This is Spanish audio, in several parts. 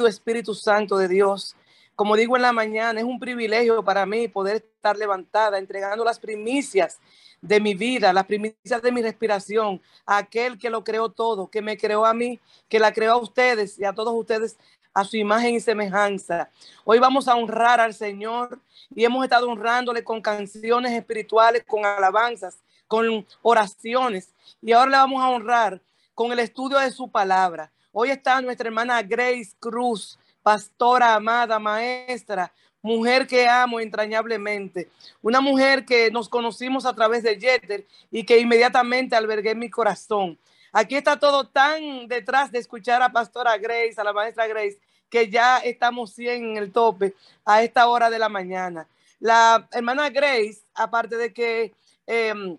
Espíritu Santo de Dios. Como digo en la mañana, es un privilegio para mí poder estar levantada, entregando las primicias de mi vida, las primicias de mi respiración, a aquel que lo creó todo, que me creó a mí, que la creó a ustedes y a todos ustedes a su imagen y semejanza. Hoy vamos a honrar al Señor y hemos estado honrándole con canciones espirituales, con alabanzas, con oraciones y ahora le vamos a honrar con el estudio de su palabra. Hoy está nuestra hermana Grace Cruz, pastora amada, maestra, mujer que amo entrañablemente, una mujer que nos conocimos a través de Jeter y que inmediatamente albergué mi corazón. Aquí está todo tan detrás de escuchar a Pastora Grace, a la maestra Grace, que ya estamos 100 en el tope a esta hora de la mañana. La hermana Grace, aparte de que em,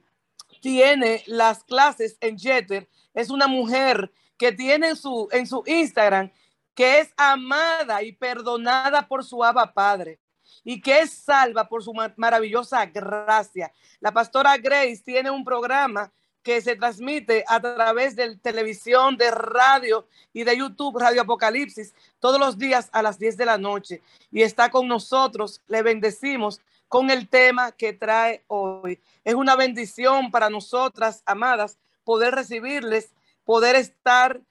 tiene las clases en Jeter, es una mujer que tiene en su, en su Instagram que es amada y perdonada por su Abba Padre y que es salva por su maravillosa gracia. La pastora Grace tiene un programa que se transmite a través de televisión, de radio y de YouTube, Radio Apocalipsis, todos los días a las 10 de la noche. Y está con nosotros, le bendecimos con el tema que trae hoy. Es una bendición para nosotras, amadas, poder recibirles, poder estar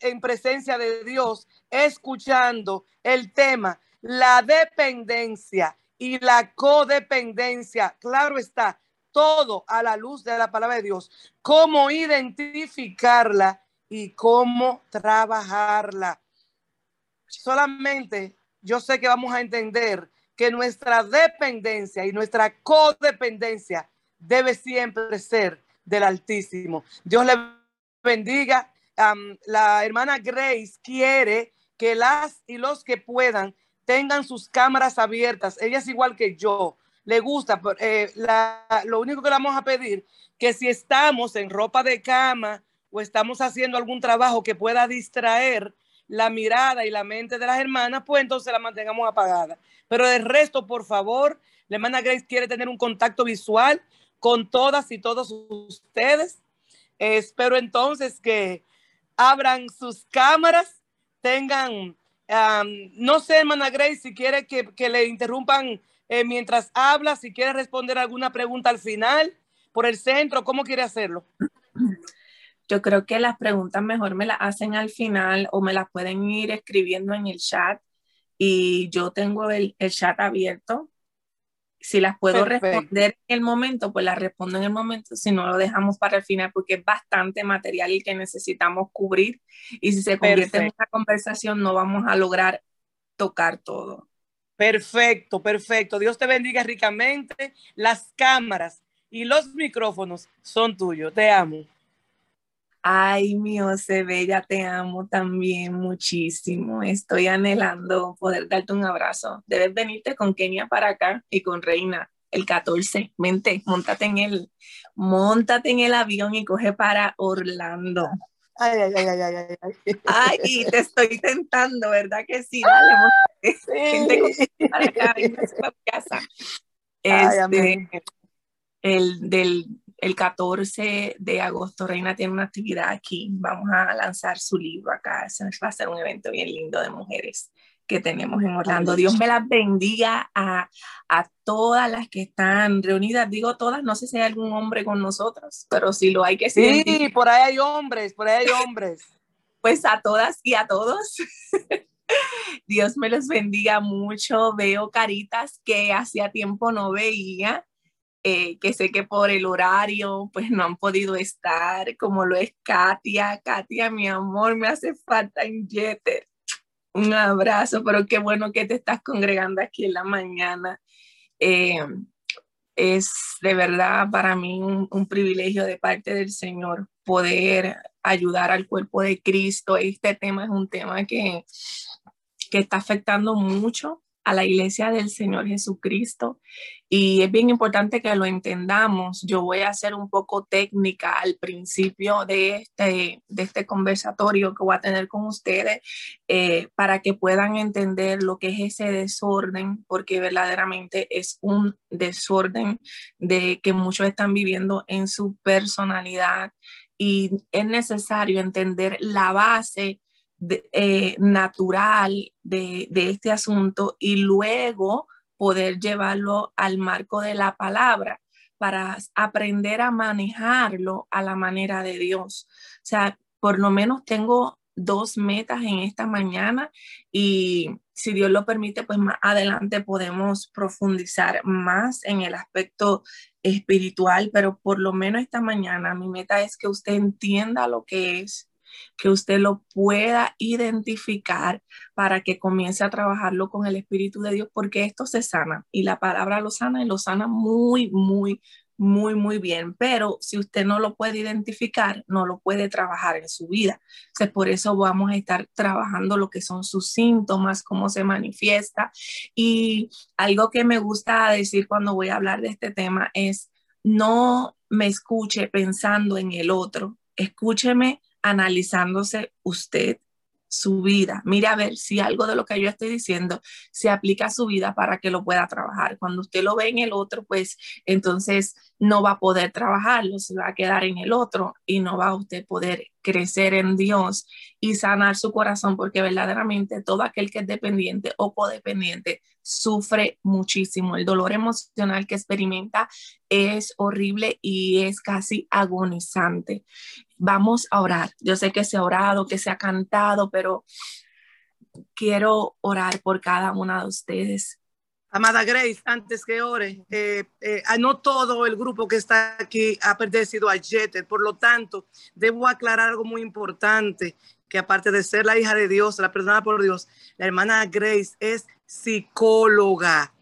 en presencia de Dios, escuchando el tema, la dependencia y la codependencia. Claro está, todo a la luz de la palabra de Dios. Cómo identificarla y cómo trabajarla. Solamente yo sé que vamos a entender que nuestra dependencia y nuestra codependencia debe siempre ser del Altísimo. Dios le bendiga la hermana Grace quiere que las y los que puedan tengan sus cámaras abiertas. Ella es igual que yo. Le gusta. Eh, lo único que le vamos a pedir que si estamos en ropa de cama o estamos haciendo algún trabajo que pueda distraer la mirada y la mente de las hermanas, pues entonces la mantengamos apagada. Pero del resto, por favor, la hermana Grace quiere tener un contacto visual con todas y todos ustedes. Espero entonces que abran sus cámaras, tengan, no sé, hermana Grace, si quiere que, le interrumpan eh, mientras habla, si quiere responder alguna pregunta al final, por el centro, ¿cómo quiere hacerlo? Yo creo que las preguntas mejor me las hacen al final o me las pueden ir escribiendo en el chat y yo tengo el chat abierto si las puedo responder en el momento, pues las respondo en el momento, si no lo dejamos para el final porque es bastante material el que necesitamos cubrir y si se convierte en una conversación no vamos a lograr tocar todo. Perfecto, perfecto. Dios te bendiga ricamente. Las cámaras y los micrófonos son tuyos. Te amo. Ay, mi Ose Bella, te amo también muchísimo. Estoy anhelando poder darte un abrazo. Debes venirte con Kenia para acá y con Reina el 14. Mente, montate en el, montate en el avión y coge para Orlando. Ay, ay, ay, ay, ay, ay. Ay, te estoy tentando, ¿verdad que sí? Dale, montate. para acá, casa. Este, el del el 14 de agosto Reina tiene una actividad aquí. Vamos a lanzar su libro acá. Eso va a ser un evento bien lindo de mujeres que tenemos en Orlando. Dios me las bendiga a, a, todas las que están reunidas. Digo todas, no sé si hay algún hombre con nosotros, pero si lo hay que Sí, por ahí hay hombres, por ahí hay hombres. pues a todas y a todos. Dios me los bendiga mucho. Veo caritas que hacía tiempo no veía. Eh, que sé que por el horario pues no han podido estar, como lo es Katia. Katia, mi amor, me hace falta en Jeter. Un abrazo, pero qué bueno que te estás congregando aquí en la mañana. Eh, es de verdad para mí un, un, privilegio de parte del Señor poder ayudar al cuerpo de Cristo. Este tema es un tema que, que está afectando mucho a la iglesia del Señor Jesucristo y es bien importante que lo entendamos. Yo voy a ser un poco técnica al principio de este, de este conversatorio que voy a tener con ustedes eh, para que puedan entender lo que es ese desorden, porque verdaderamente es un desorden de que muchos están viviendo en su personalidad y es necesario entender la base eh, natural de, de este asunto y luego poder llevarlo al marco de la palabra para aprender a manejarlo a la manera de Dios. O sea, por lo menos tengo dos metas en esta mañana y si Dios lo permite, pues más adelante podemos profundizar más en el aspecto espiritual, pero por lo menos esta mañana mi meta es que usted entienda lo que es que usted lo pueda identificar para que comience a trabajarlo con el Espíritu de Dios, porque esto se sana y la palabra lo sana y lo sana muy, muy, muy, muy bien, pero si usted no lo puede identificar, no lo puede trabajar en su vida. Entonces, por eso vamos a estar trabajando lo que son sus síntomas, cómo se manifiesta. Y algo que me gusta decir cuando voy a hablar de este tema es, no me escuche pensando en el otro, escúcheme analizándose usted su vida. Mire a ver si algo de lo que yo estoy diciendo se aplica a su vida para que lo pueda trabajar. Cuando usted lo ve en el otro, pues entonces no va a poder trabajarlo, se va a quedar en el otro y no va a usted poder crecer en Dios y sanar su corazón, porque verdaderamente todo aquel que es dependiente o codependiente sufre muchísimo. El dolor emocional que experimenta es horrible y es casi agonizante. Vamos a orar. Yo sé que se ha orado, que se ha cantado, pero quiero orar por cada una de ustedes. Amada Grace, antes que ore, eh, eh, no todo el grupo que está aquí ha pertenecido a Jeter, por lo tanto, debo aclarar algo muy importante, que aparte de ser la hija de Dios, la perdona por Dios, la hermana Grace es psicóloga.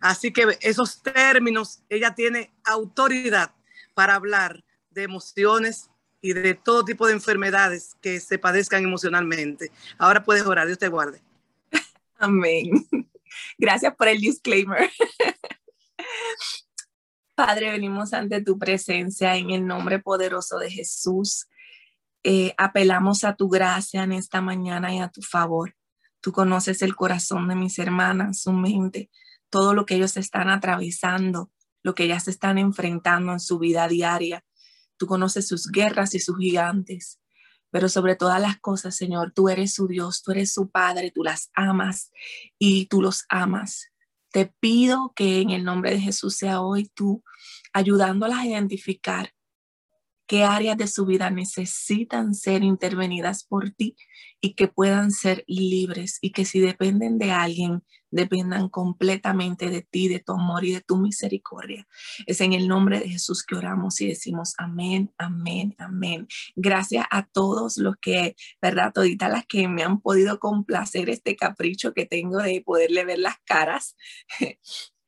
Así que esos términos, ella tiene autoridad para hablar de emociones y de todo tipo de enfermedades que se padezcan emocionalmente. Ahora puedes orar, Dios te guarde. Amén. Gracias por el disclaimer. Padre, venimos ante tu presencia en el nombre poderoso de Jesús. Eh, apelamos a tu gracia en esta mañana y a tu favor. Tú conoces el corazón de mis hermanas, su mente, todo lo que ellos están atravesando, lo que ellas están enfrentando en su vida diaria. Tú conoces sus guerras y sus gigantes. Pero sobre todas las cosas, Señor, tú eres su Dios, tú eres su Padre, tú las amas y tú los amas. Te pido que en el nombre de Jesús sea hoy tú ayudándolas a identificar qué áreas de su vida necesitan ser intervenidas por ti y que puedan ser libres y que si dependen de alguien, dependan completamente de ti, de tu amor y de tu misericordia. Es en el nombre de Jesús que oramos y decimos amén, amén, amén. Gracias a todos los que, ¿verdad? Toditas las que me han podido complacer este capricho que tengo de poderle ver las caras.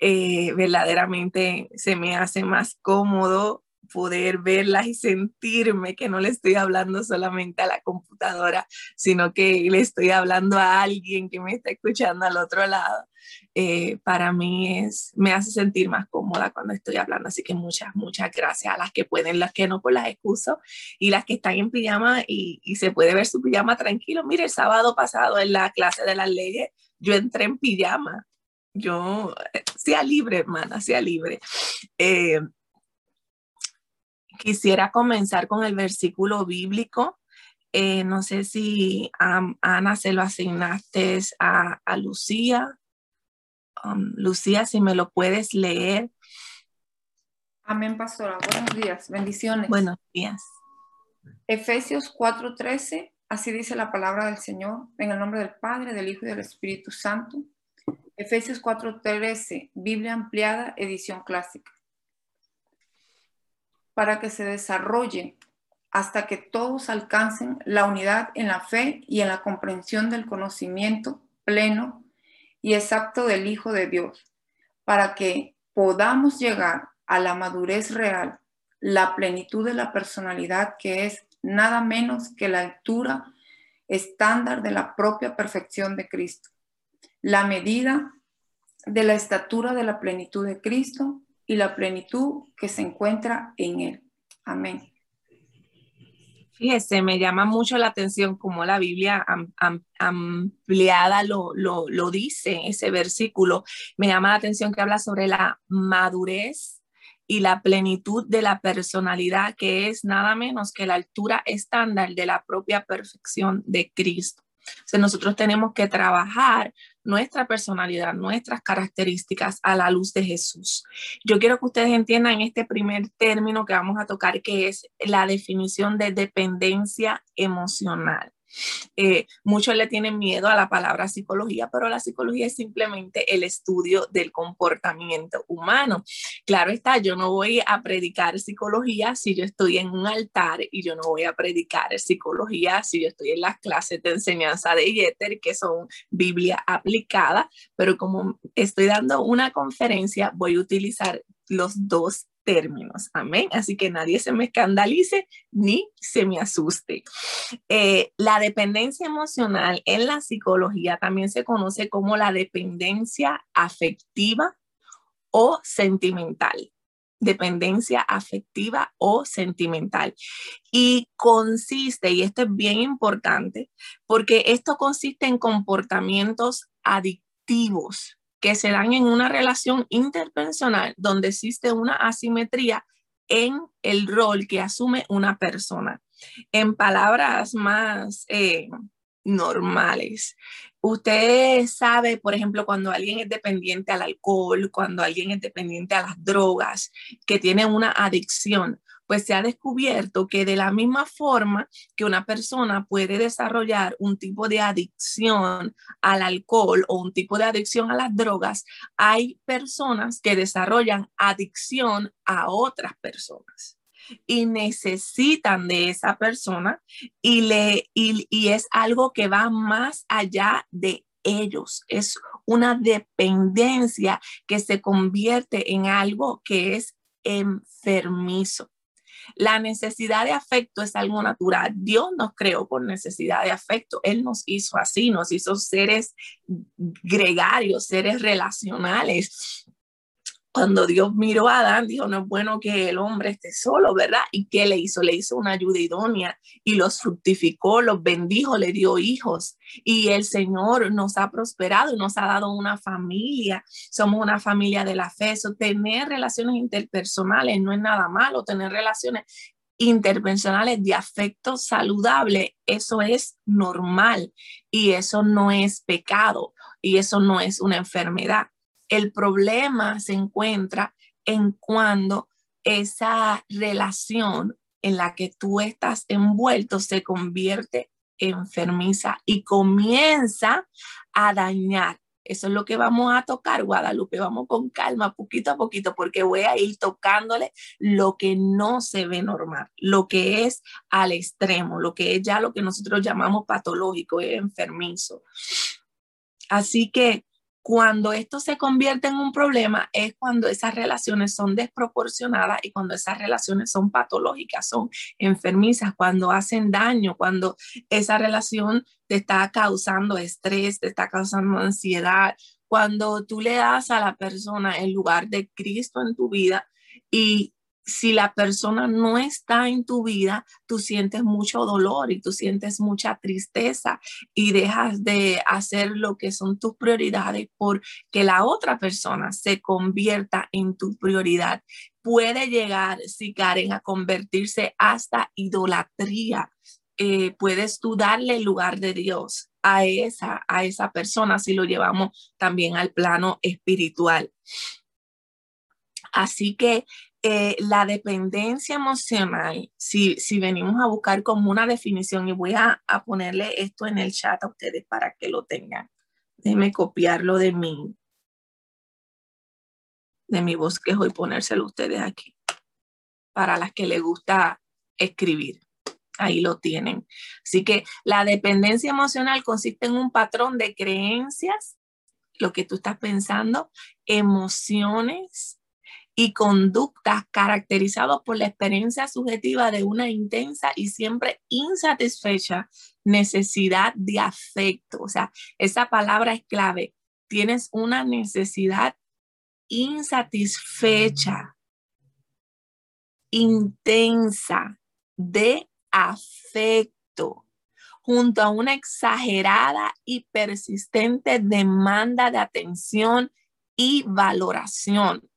Eh, verdaderamente se me hace más cómodo poder verlas y sentirme que no le estoy hablando solamente a la computadora, sino que le estoy hablando a alguien que me está escuchando al otro lado. Eh, para mí es, me hace sentir más cómoda cuando estoy hablando. Así que muchas, muchas gracias a las que pueden, las que no, por pues las excuso y las que están en pijama y, y se puede ver su pijama tranquilo. Mire, el sábado pasado en la clase de las leyes, yo entré en pijama. Yo, eh, sea libre, hermana, sea libre. Eh, Quisiera comenzar con el versículo bíblico. Eh, no sé si Ana se lo asignaste a, Lucía. Um, Lucía, si me lo puedes leer. Amén, pastora. Buenos días. Bendiciones. Buenos días. Efesios 4:13. Así dice la palabra del Señor. En el nombre del Padre, del Hijo y del Espíritu Santo. Efesios 4:13. Biblia ampliada, edición clásica para que se desarrolle hasta que todos alcancen la unidad en la fe y en la comprensión del conocimiento pleno y exacto del Hijo de Dios, para que podamos llegar a la madurez real, la plenitud de la personalidad que es nada menos que la altura estándar de la propia perfección de Cristo, la medida de la estatura de la plenitud de Cristo y la plenitud que se encuentra en Él. Amén. Fíjese, me llama mucho la atención como la Biblia ampliada lo, lo, lo dice, ese versículo. Me llama la atención que habla sobre la madurez y la plenitud de la personalidad, que es nada menos que la altura estándar de la propia perfección de Cristo. sea, nosotros tenemos que trabajar nuestra personalidad, nuestras características a la luz de Jesús. Yo quiero que ustedes entiendan este primer término que vamos a tocar, que es la definición de dependencia emocional. Eh, muchos le tienen miedo a la palabra psicología, pero la psicología es simplemente el estudio del comportamiento humano. Claro está, yo no voy a predicar psicología si yo estoy en un altar y yo no voy a predicar psicología si yo estoy en las clases de enseñanza de Yeter, que son Biblia aplicada, pero como estoy dando una conferencia, voy a utilizar los dos términos. Amén. Así que nadie se me escandalice ni se me asuste. Eh, la dependencia emocional en la psicología también se conoce como la dependencia afectiva o sentimental. Dependencia afectiva o sentimental. Y consiste, y esto es bien importante, porque esto consiste en comportamientos adictivos que se dan en una relación interpersonal donde existe una asimetría en el rol que asume una persona. En palabras más eh, normales, usted sabe, por ejemplo, cuando alguien es dependiente al alcohol, cuando alguien es dependiente a las drogas, que tiene una adicción, pues se ha descubierto que de la misma forma que una persona puede desarrollar un tipo de adicción al alcohol o un tipo de adicción a las drogas, hay personas que desarrollan adicción a otras personas y necesitan de esa persona y, le, y, y es algo que va más allá de ellos. Es una dependencia que se convierte en algo que es enfermizo. La necesidad de afecto es algo natural. Dios nos creó por necesidad de afecto. Él nos hizo así, nos hizo seres gregarios, seres relacionales cuando Dios miró a Adán, dijo, no es bueno que el hombre esté solo, ¿verdad? ¿Y qué le hizo? Le hizo una ayuda idónea y los fructificó, los bendijo, le dio hijos. Y el Señor nos ha prosperado y nos ha dado una familia. Somos una familia de la fe. Eso, tener relaciones interpersonales no es nada malo. Tener relaciones interpersonales de afecto saludable, eso es normal y eso no es pecado y eso no es una enfermedad. El problema se encuentra en cuando esa relación en la que tú estás envuelto se convierte enfermiza y comienza a dañar. Eso es lo que vamos a tocar, Guadalupe. Vamos con calma, poquito a poquito, porque voy a ir tocándole lo que no se ve normal, lo que es al extremo, lo que es ya lo que nosotros llamamos patológico, es enfermizo. Así que cuando esto se convierte en un problema es cuando esas relaciones son desproporcionadas y cuando esas relaciones son patológicas, son enfermizas, cuando hacen daño, cuando esa relación te está causando estrés, te está causando ansiedad, cuando tú le das a la persona el lugar de Cristo en tu vida y si la persona no está en tu vida, tú sientes mucho dolor y tú sientes mucha tristeza y dejas de hacer lo que son tus prioridades porque la otra persona se convierta en tu prioridad. Puede llegar, si Karen, a convertirse hasta idolatría. Eh, puedes tú darle el lugar de Dios a esa, a esa persona si lo llevamos también al plano espiritual. Así que eh, la dependencia emocional, si, si venimos a buscar como una definición, y voy a, ponerle esto en el chat a ustedes para que lo tengan. Déjenme copiarlo de mi, de mi bosquejo y ponérselo a ustedes aquí. Para las que les gusta escribir. Ahí lo tienen. Así que la dependencia emocional consiste en un patrón de creencias, lo que tú estás pensando, emociones, y conductas caracterizados por la experiencia subjetiva de una intensa y siempre insatisfecha necesidad de afecto. O sea, esa palabra es clave. Tienes una necesidad insatisfecha, intensa de afecto, junto a una exagerada y persistente demanda de atención y valoración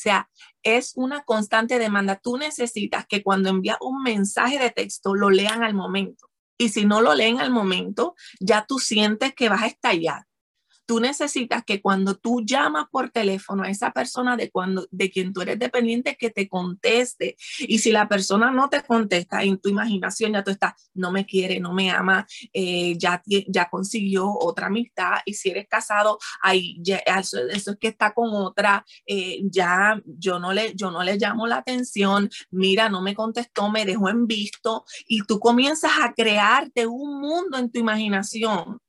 sea, es una constante demanda. Tú necesitas que cuando envías un mensaje de texto lo lean al momento, Y si no lo leen al momento, ya tú sientes que vas a estallar tú necesitas que cuando tú llamas por teléfono a esa persona de, cuando, de quien tú eres dependiente, que te conteste. Y si la persona no te contesta, en tu imaginación ya tú estás, no me quiere, no me ama, eh, ya, ya consiguió otra amistad. Y si eres casado, ahí eso, es que está con otra, eh, ya yo no, le, yo no le llamo la atención, mira, no me contestó, me dejó en visto. Y tú comienzas a crearte un mundo en tu imaginación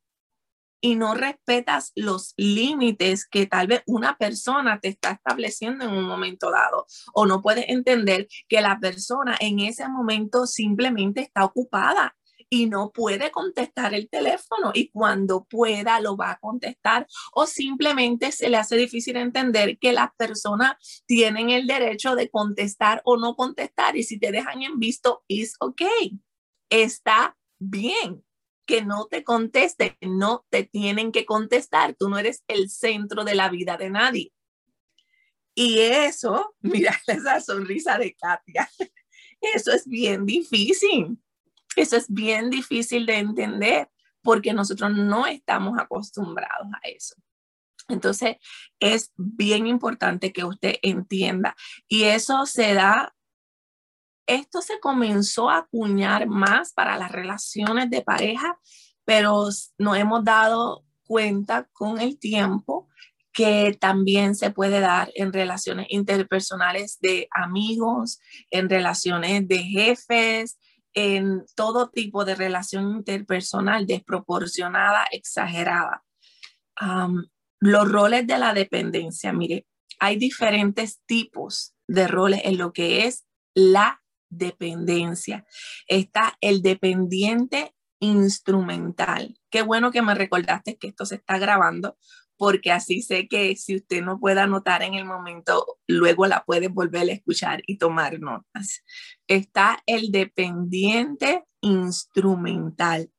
y no respetas los límites que tal vez una persona te está estableciendo en un momento dado o no puedes entender que la persona en ese momento simplemente está ocupada y no puede contestar el teléfono y cuando pueda lo va a contestar o simplemente se le hace difícil entender que las personas tienen el derecho de contestar o no contestar y si te dejan en visto, es ok, está bien que no te contesten, no te tienen que contestar, tú no eres el centro de la vida de nadie. Y eso, mira esa sonrisa de Katia, eso es bien difícil, eso es bien difícil de entender porque nosotros no estamos acostumbrados a eso. Entonces, es bien importante que usted entienda. Y eso se da esto se comenzó a acuñar más para las relaciones de pareja, pero nos hemos dado cuenta con el tiempo que también se puede dar en relaciones interpersonales de amigos, en relaciones de jefes, en todo tipo de relación interpersonal desproporcionada, exagerada. los roles de la dependencia, mire, hay diferentes tipos de roles en lo que es la dependencia. Está el dependiente instrumental. Qué bueno que me recordaste que esto se está grabando, porque así sé que si usted no puede anotar en el momento, luego la puede volver a escuchar y tomar notas. Está el dependiente instrumental.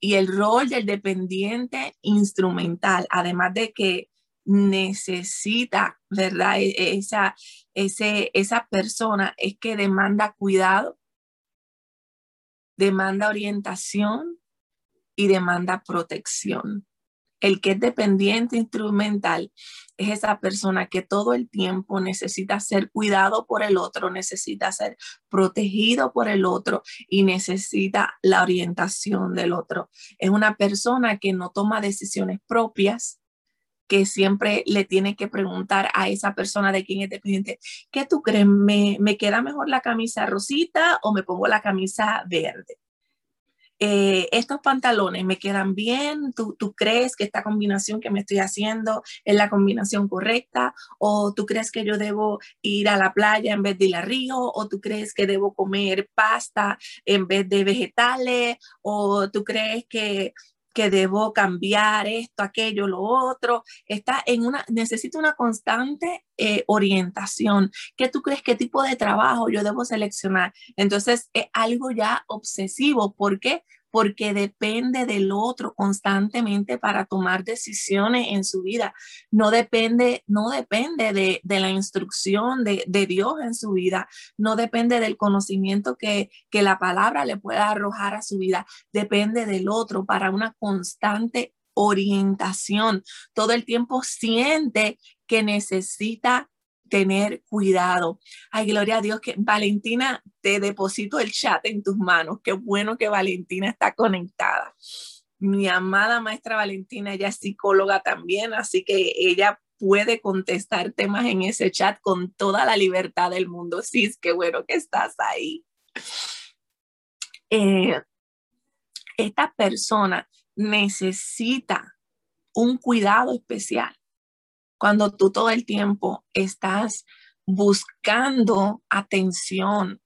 y el rol del dependiente instrumental, además de que necesita, ¿verdad? E, e, esa, ese, esa persona es que demanda cuidado, demanda orientación y demanda protección. El que es dependiente instrumental es esa persona que todo el tiempo necesita ser cuidado por el otro, necesita ser protegido por el otro y necesita la orientación del otro. Es una persona que no toma decisiones propias, que siempre le tiene que preguntar a esa persona de quien es dependiente, ¿qué tú crees? ¿Me, queda mejor la camisa rosita o me pongo la camisa verde? Eh, estos pantalones me quedan bien, ¿Tú, ¿Tú, crees que esta combinación que me estoy haciendo es la combinación correcta, o tú crees que yo debo ir a la playa en vez de ir al río, o tú crees que debo comer pasta en vez de vegetales, o tú crees que que debo cambiar esto, aquello, lo otro. Está en una, necesito una constante eh, orientación. ¿Qué tú crees? ¿Qué tipo de trabajo yo debo seleccionar? Entonces es algo ya obsesivo. ¿Por qué? Porque depende del otro constantemente para tomar decisiones en su vida. No depende, no depende de, la instrucción de, Dios en su vida, no depende del conocimiento que, que la palabra le pueda arrojar a su vida, depende del otro para una constante orientación. Todo el tiempo siente que necesita tener cuidado. Ay, gloria a Dios que Valentina, te deposito el chat en tus manos. Qué bueno que Valentina está conectada. Mi amada maestra Valentina, ella es psicóloga también, así que ella puede contestar temas en ese chat con toda la libertad del mundo. Sí, es que bueno que estás ahí. Eh, esta persona necesita un cuidado especial cuando tú todo el tiempo estás buscando atención,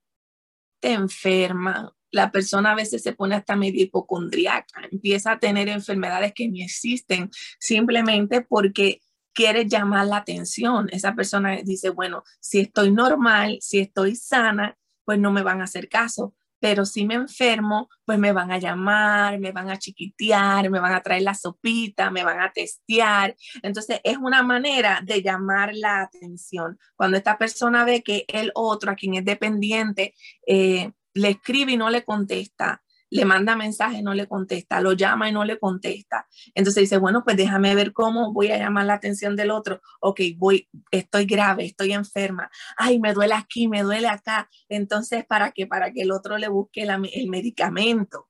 te enferma. La persona a veces se pone hasta medio hipocondriaca, empieza a tener enfermedades que ni existen simplemente porque quiere llamar la atención. Esa persona dice, bueno, si estoy normal, si estoy sana, pues no me van a hacer caso pero si me enfermo, pues me van a llamar, me van a chiquitear, me van a traer la sopita, me van a testear. Entonces es una manera de llamar la atención. Cuando esta persona ve que el otro, a quien es dependiente, eh, le escribe y no le contesta, le manda mensaje, no le contesta, lo llama y no le contesta. Entonces dice, bueno, pues déjame ver cómo voy a llamar la atención del otro. Ok, voy, estoy grave, estoy enferma. Ay, me duele aquí, me duele acá. Entonces, ¿para qué? Para que el otro le busque el medicamento.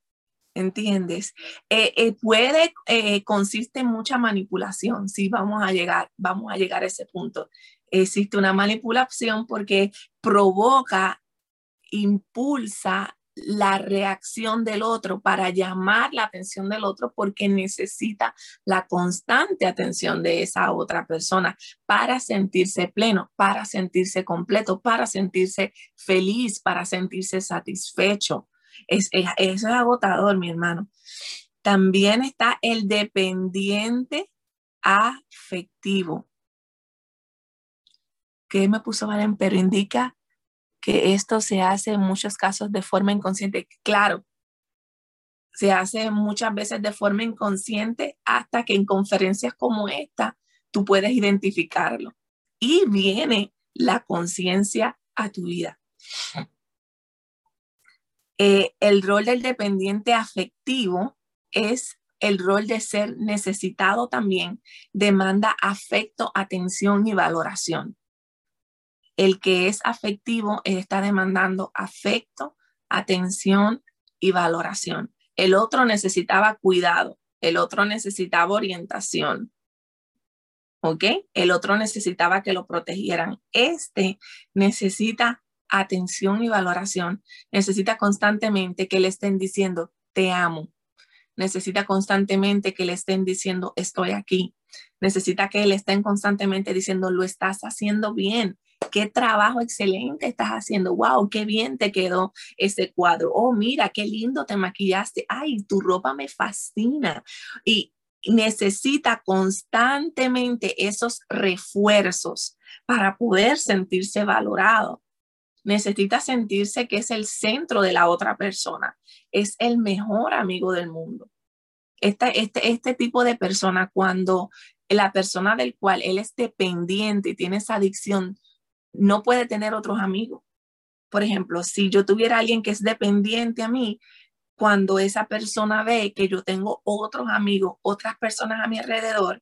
¿Entiendes? Eh, eh, puede, eh, consiste en mucha manipulación. Sí, vamos a llegar, vamos a llegar a ese punto. Existe una manipulación porque provoca, impulsa la reacción del otro para llamar la atención del otro porque necesita la constante atención de esa otra persona para sentirse pleno, para sentirse completo, para sentirse feliz, para sentirse satisfecho. Es, eso es agotador, mi hermano. También está el dependiente afectivo. ¿Qué me puso Valen? Pero indica que esto se hace en muchos casos de forma inconsciente. Claro, se hace muchas veces de forma inconsciente hasta que en conferencias como esta tú puedes identificarlo. Y viene la conciencia a tu vida. Eh, el rol del dependiente afectivo es el rol de ser necesitado también, demanda afecto, atención y valoración. El que es afectivo está demandando afecto, atención y valoración. El otro necesitaba cuidado, el otro necesitaba orientación. ¿Ok? El otro necesitaba que lo protegieran. Este necesita atención y valoración. Necesita constantemente que le estén diciendo, te amo. Necesita constantemente que le estén diciendo, estoy aquí. Necesita que le estén constantemente diciendo, lo estás haciendo bien qué trabajo excelente estás haciendo, wow, qué bien te quedó ese cuadro, oh, mira, qué lindo te maquillaste, ay, tu ropa me fascina. Y necesita constantemente esos refuerzos para poder sentirse valorado. Necesita sentirse que es el centro de la otra persona, es el mejor amigo del mundo. Este, este, este tipo de persona, cuando la persona del cual él es dependiente y tiene esa adicción, no puede tener otros amigos. Por ejemplo, si yo tuviera alguien que es dependiente a mí, cuando esa persona ve que yo tengo otros amigos, otras personas a mi alrededor,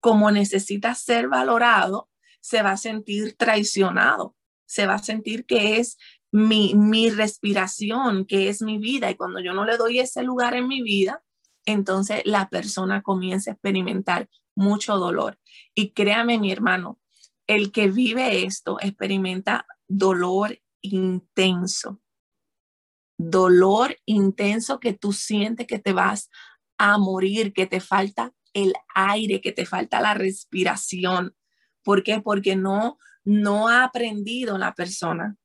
como necesita ser valorado, se va a sentir traicionado, se va a sentir que es mi, mi respiración, que es mi vida. Y cuando yo no le doy ese lugar en mi vida, entonces la persona comienza a experimentar mucho dolor. Y créame, mi hermano, el que vive esto experimenta dolor intenso. Dolor intenso que tú sientes que te vas a morir, que te falta el aire, que te falta la respiración. ¿Por qué? Porque no, no ha aprendido la persona,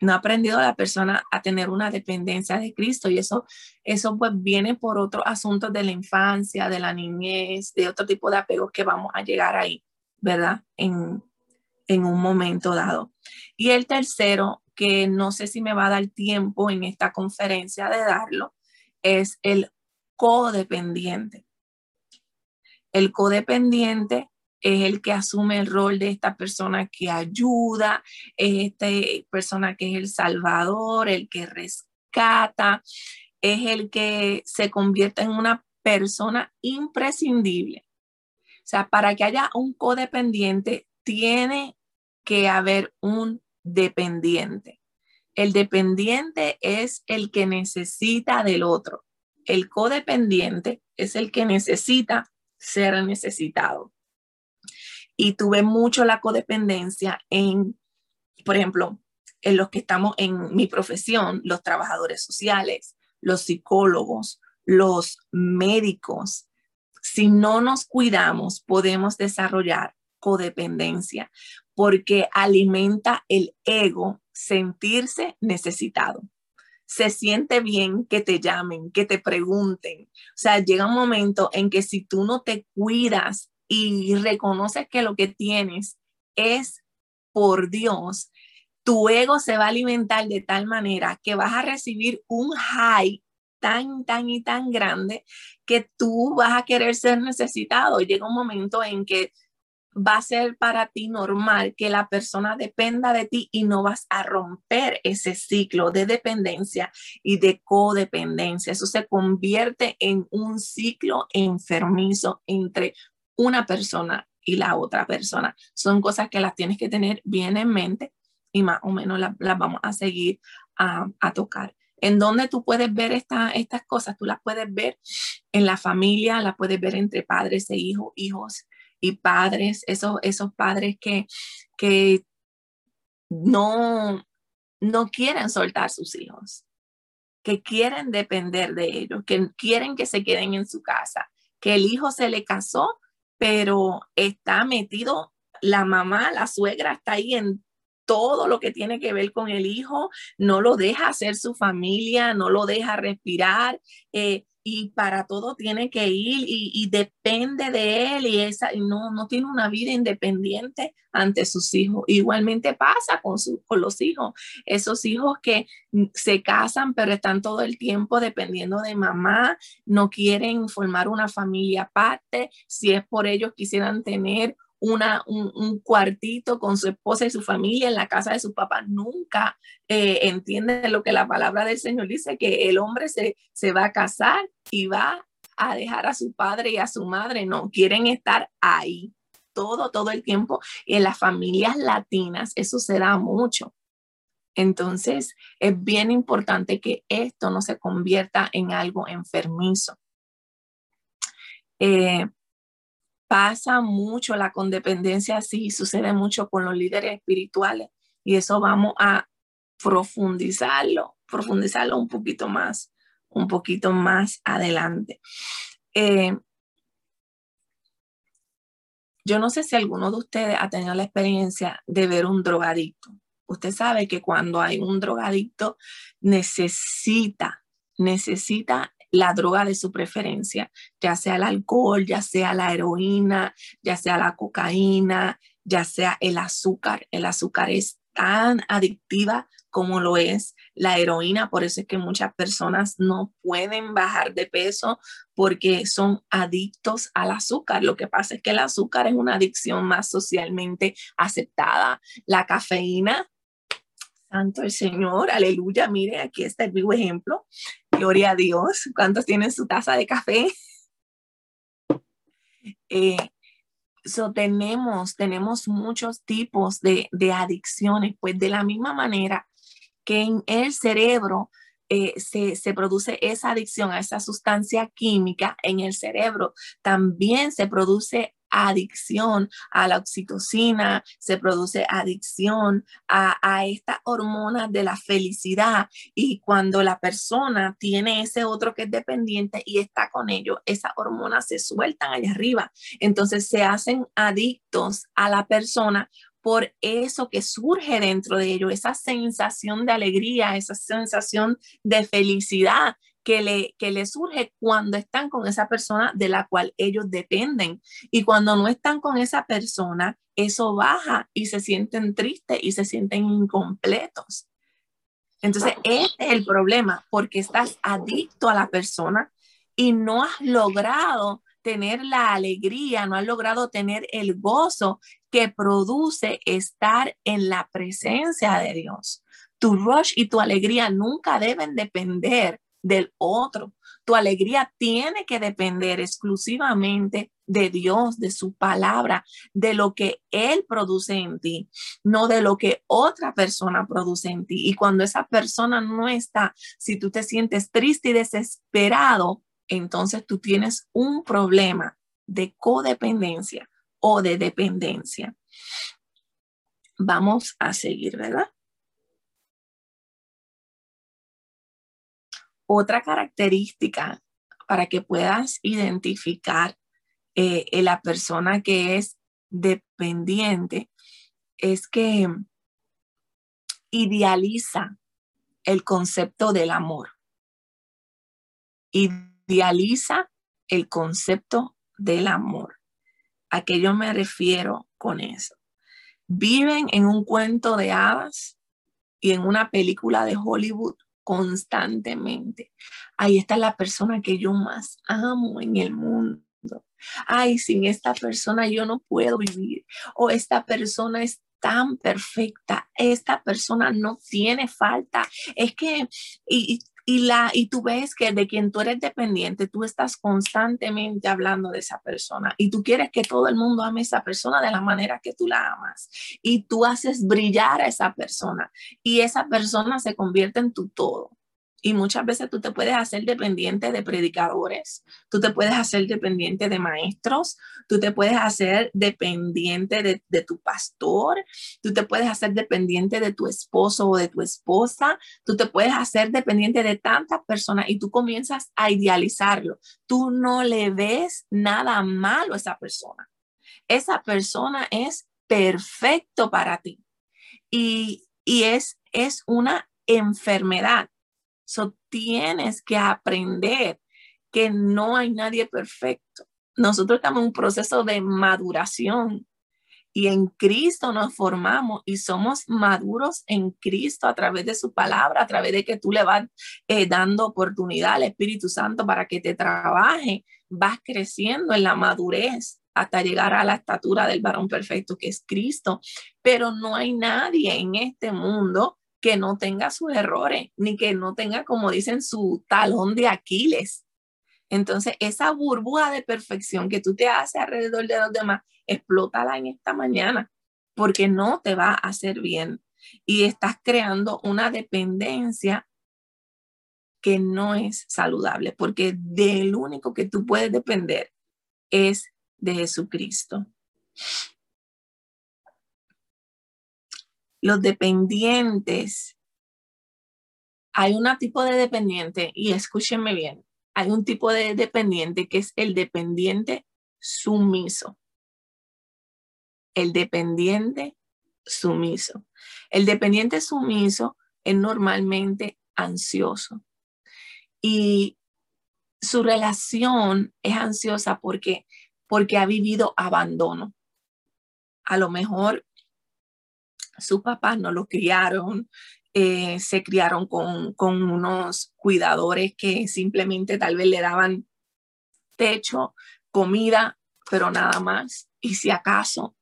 no ha aprendido la persona a tener una dependencia de Cristo y eso, eso pues viene por otros asuntos de la infancia, de la niñez, de otro tipo de apegos que vamos a llegar ahí, ¿verdad? En un momento dado. Y el tercero, que no sé si me va a dar tiempo en esta conferencia de darlo, es el codependiente. El codependiente es el que asume el rol de esta persona que ayuda, es esta persona que es el salvador, el que rescata, es el que se convierte en una persona imprescindible. O sea, para que haya un codependiente, tiene que haber un dependiente. El dependiente es el que necesita del otro. El codependiente es el que necesita ser necesitado. Y tuve mucho la codependencia en, por ejemplo, en los que estamos en mi profesión, los trabajadores sociales, los psicólogos, los médicos. Si no nos cuidamos, podemos desarrollar codependencia porque alimenta el ego sentirse necesitado. Se siente bien que te llamen, que te pregunten. O sea, llega un momento en que si tú no te cuidas y reconoces que lo que tienes es por Dios, tu ego se va a alimentar de tal manera que vas a recibir un high tan, tan y tan grande que tú vas a querer ser necesitado. Llega un momento en que va a ser para ti normal que la persona dependa de ti y no vas a romper ese ciclo de dependencia y de codependencia. Eso se convierte en un ciclo enfermizo entre una persona y la otra persona. Son cosas que las tienes que tener bien en mente y más o menos las, vamos a seguir a, tocar. En donde tú puedes ver estas cosas, tú las puedes ver en la familia, las puedes ver entre padres e hijos, hijos y padres, esos, esos padres que, que no, no quieren soltar sus hijos, que quieren depender de ellos, que quieren que se queden en su casa, que el hijo se le casó, pero está metido, la mamá, la suegra está ahí en todo lo que tiene que ver con el hijo, no lo deja hacer su familia, no lo deja respirar. Eh, y para todo tiene que ir y, depende de él y esa no, no tiene una vida independiente ante sus hijos. Igualmente pasa con, su, con los hijos, esos hijos que se casan pero están todo el tiempo dependiendo de mamá, no quieren formar una familia aparte, si es por ellos quisieran tener una, un, cuartito con su esposa y su familia en la casa de su papá, nunca eh, entiende lo que la palabra del Señor dice, que el hombre se, se va a casar y va a dejar a su padre y a su madre, no, quieren estar ahí todo, todo el tiempo. Y en las familias latinas eso se da mucho. Entonces, es bien importante que esto no se convierta en algo enfermizo. Eh, pasa mucho la condependencia sí sucede mucho con los líderes espirituales y eso vamos a profundizarlo, profundizarlo un poquito más, un poquito más adelante. Eh, yo no sé si alguno de ustedes ha tenido la experiencia de ver un drogadicto. Usted sabe que cuando hay un drogadicto necesita, necesita la droga de su preferencia, ya sea el alcohol, ya sea la heroína, ya sea la cocaína, ya sea el azúcar. El azúcar es tan adictiva como lo es la heroína, por eso es que muchas personas no pueden bajar de peso porque son adictos al azúcar. Lo que pasa es que el azúcar es una adicción más socialmente aceptada. La cafeína Santo el Señor, aleluya. Mire, aquí está el vivo ejemplo. Gloria a Dios. ¿Cuántos tienen su taza de café? Eh, tenemos, tenemos muchos tipos de, adicciones, pues de la misma manera que en el cerebro eh, se, se, produce esa adicción a esa sustancia química en el cerebro, también se produce adicción a la oxitocina, se produce adicción a, a esta hormona de la felicidad. Y cuando la persona tiene ese otro que es dependiente y está con ello, esas hormonas se sueltan allá arriba, entonces se hacen adictos a la persona por eso que surge dentro de ellos, esa sensación de alegría, esa sensación de felicidad que le, que le surge cuando están con esa persona de la cual ellos dependen. Y cuando no están con esa persona, eso baja y se sienten tristes y se sienten incompletos. Entonces, este es el problema, porque estás adicto a la persona y no has logrado tener la alegría, no has logrado tener el gozo que produce estar en la presencia de Dios. Tu rush y tu alegría nunca deben depender del otro. Tu alegría tiene que depender exclusivamente de Dios, de su palabra, de lo que Él produce en ti, no de lo que otra persona produce en ti. Y cuando esa persona no está, si tú te sientes triste y desesperado, entonces tú tienes un problema de codependencia o de dependencia. Vamos a seguir, ¿verdad? Otra característica para que puedas identificar eh, la persona que es dependiente es que idealiza el concepto del amor. Idealiza el concepto del amor. ¿A qué yo me refiero con eso? Viven en un cuento de hadas y en una película de Hollywood constantemente. Ahí está la persona que yo más amo en el mundo. Ay, sin esta persona yo no puedo vivir. O esta persona es tan perfecta. Esta persona no tiene falta. Es que, y, y, la, y tú ves que de quien tú eres dependiente, tú estás constantemente hablando de esa persona y tú quieres que todo el mundo ame a esa persona de la manera que tú la amas. Y tú haces brillar a esa persona y esa persona se convierte en tu todo. Y muchas veces tú te puedes hacer dependiente de predicadores, tú te puedes hacer dependiente de maestros, tú te puedes hacer dependiente de, tu pastor, tú te puedes hacer dependiente de tu esposo o de tu esposa, tú te puedes hacer dependiente de tantas personas y tú comienzas a idealizarlo. Tú no le ves nada malo a esa persona. Esa persona es perfecto para ti. Y, y es, es una enfermedad So, tienes que aprender que no hay nadie perfecto. Nosotros estamos en un proceso de maduración y en Cristo nos formamos y somos maduros en Cristo a través de su palabra, a través de que tú le vas eh, dando oportunidad al Espíritu Santo para que te trabaje, vas creciendo en la madurez hasta llegar a la estatura del varón perfecto que es Cristo. Pero no hay nadie en este mundo que no tenga sus errores, ni que no tenga, como dicen, su talón de Aquiles. Entonces, esa burbuja de perfección que tú te haces alrededor de los demás, explótala en esta mañana, porque no te va a hacer bien. Y estás creando una dependencia que no es saludable, porque del único que tú puedes depender es de Jesucristo. Los dependientes, hay un tipo de dependiente, y escúchenme bien, hay un tipo de dependiente que es el dependiente sumiso. El dependiente sumiso. El dependiente sumiso es normalmente ansioso y su relación es ansiosa porque porque ha vivido abandono. A lo mejor sus papás no lo criaron, eh, se criaron con, con unos cuidadores que simplemente tal vez le daban techo, comida, pero nada más. Y si acaso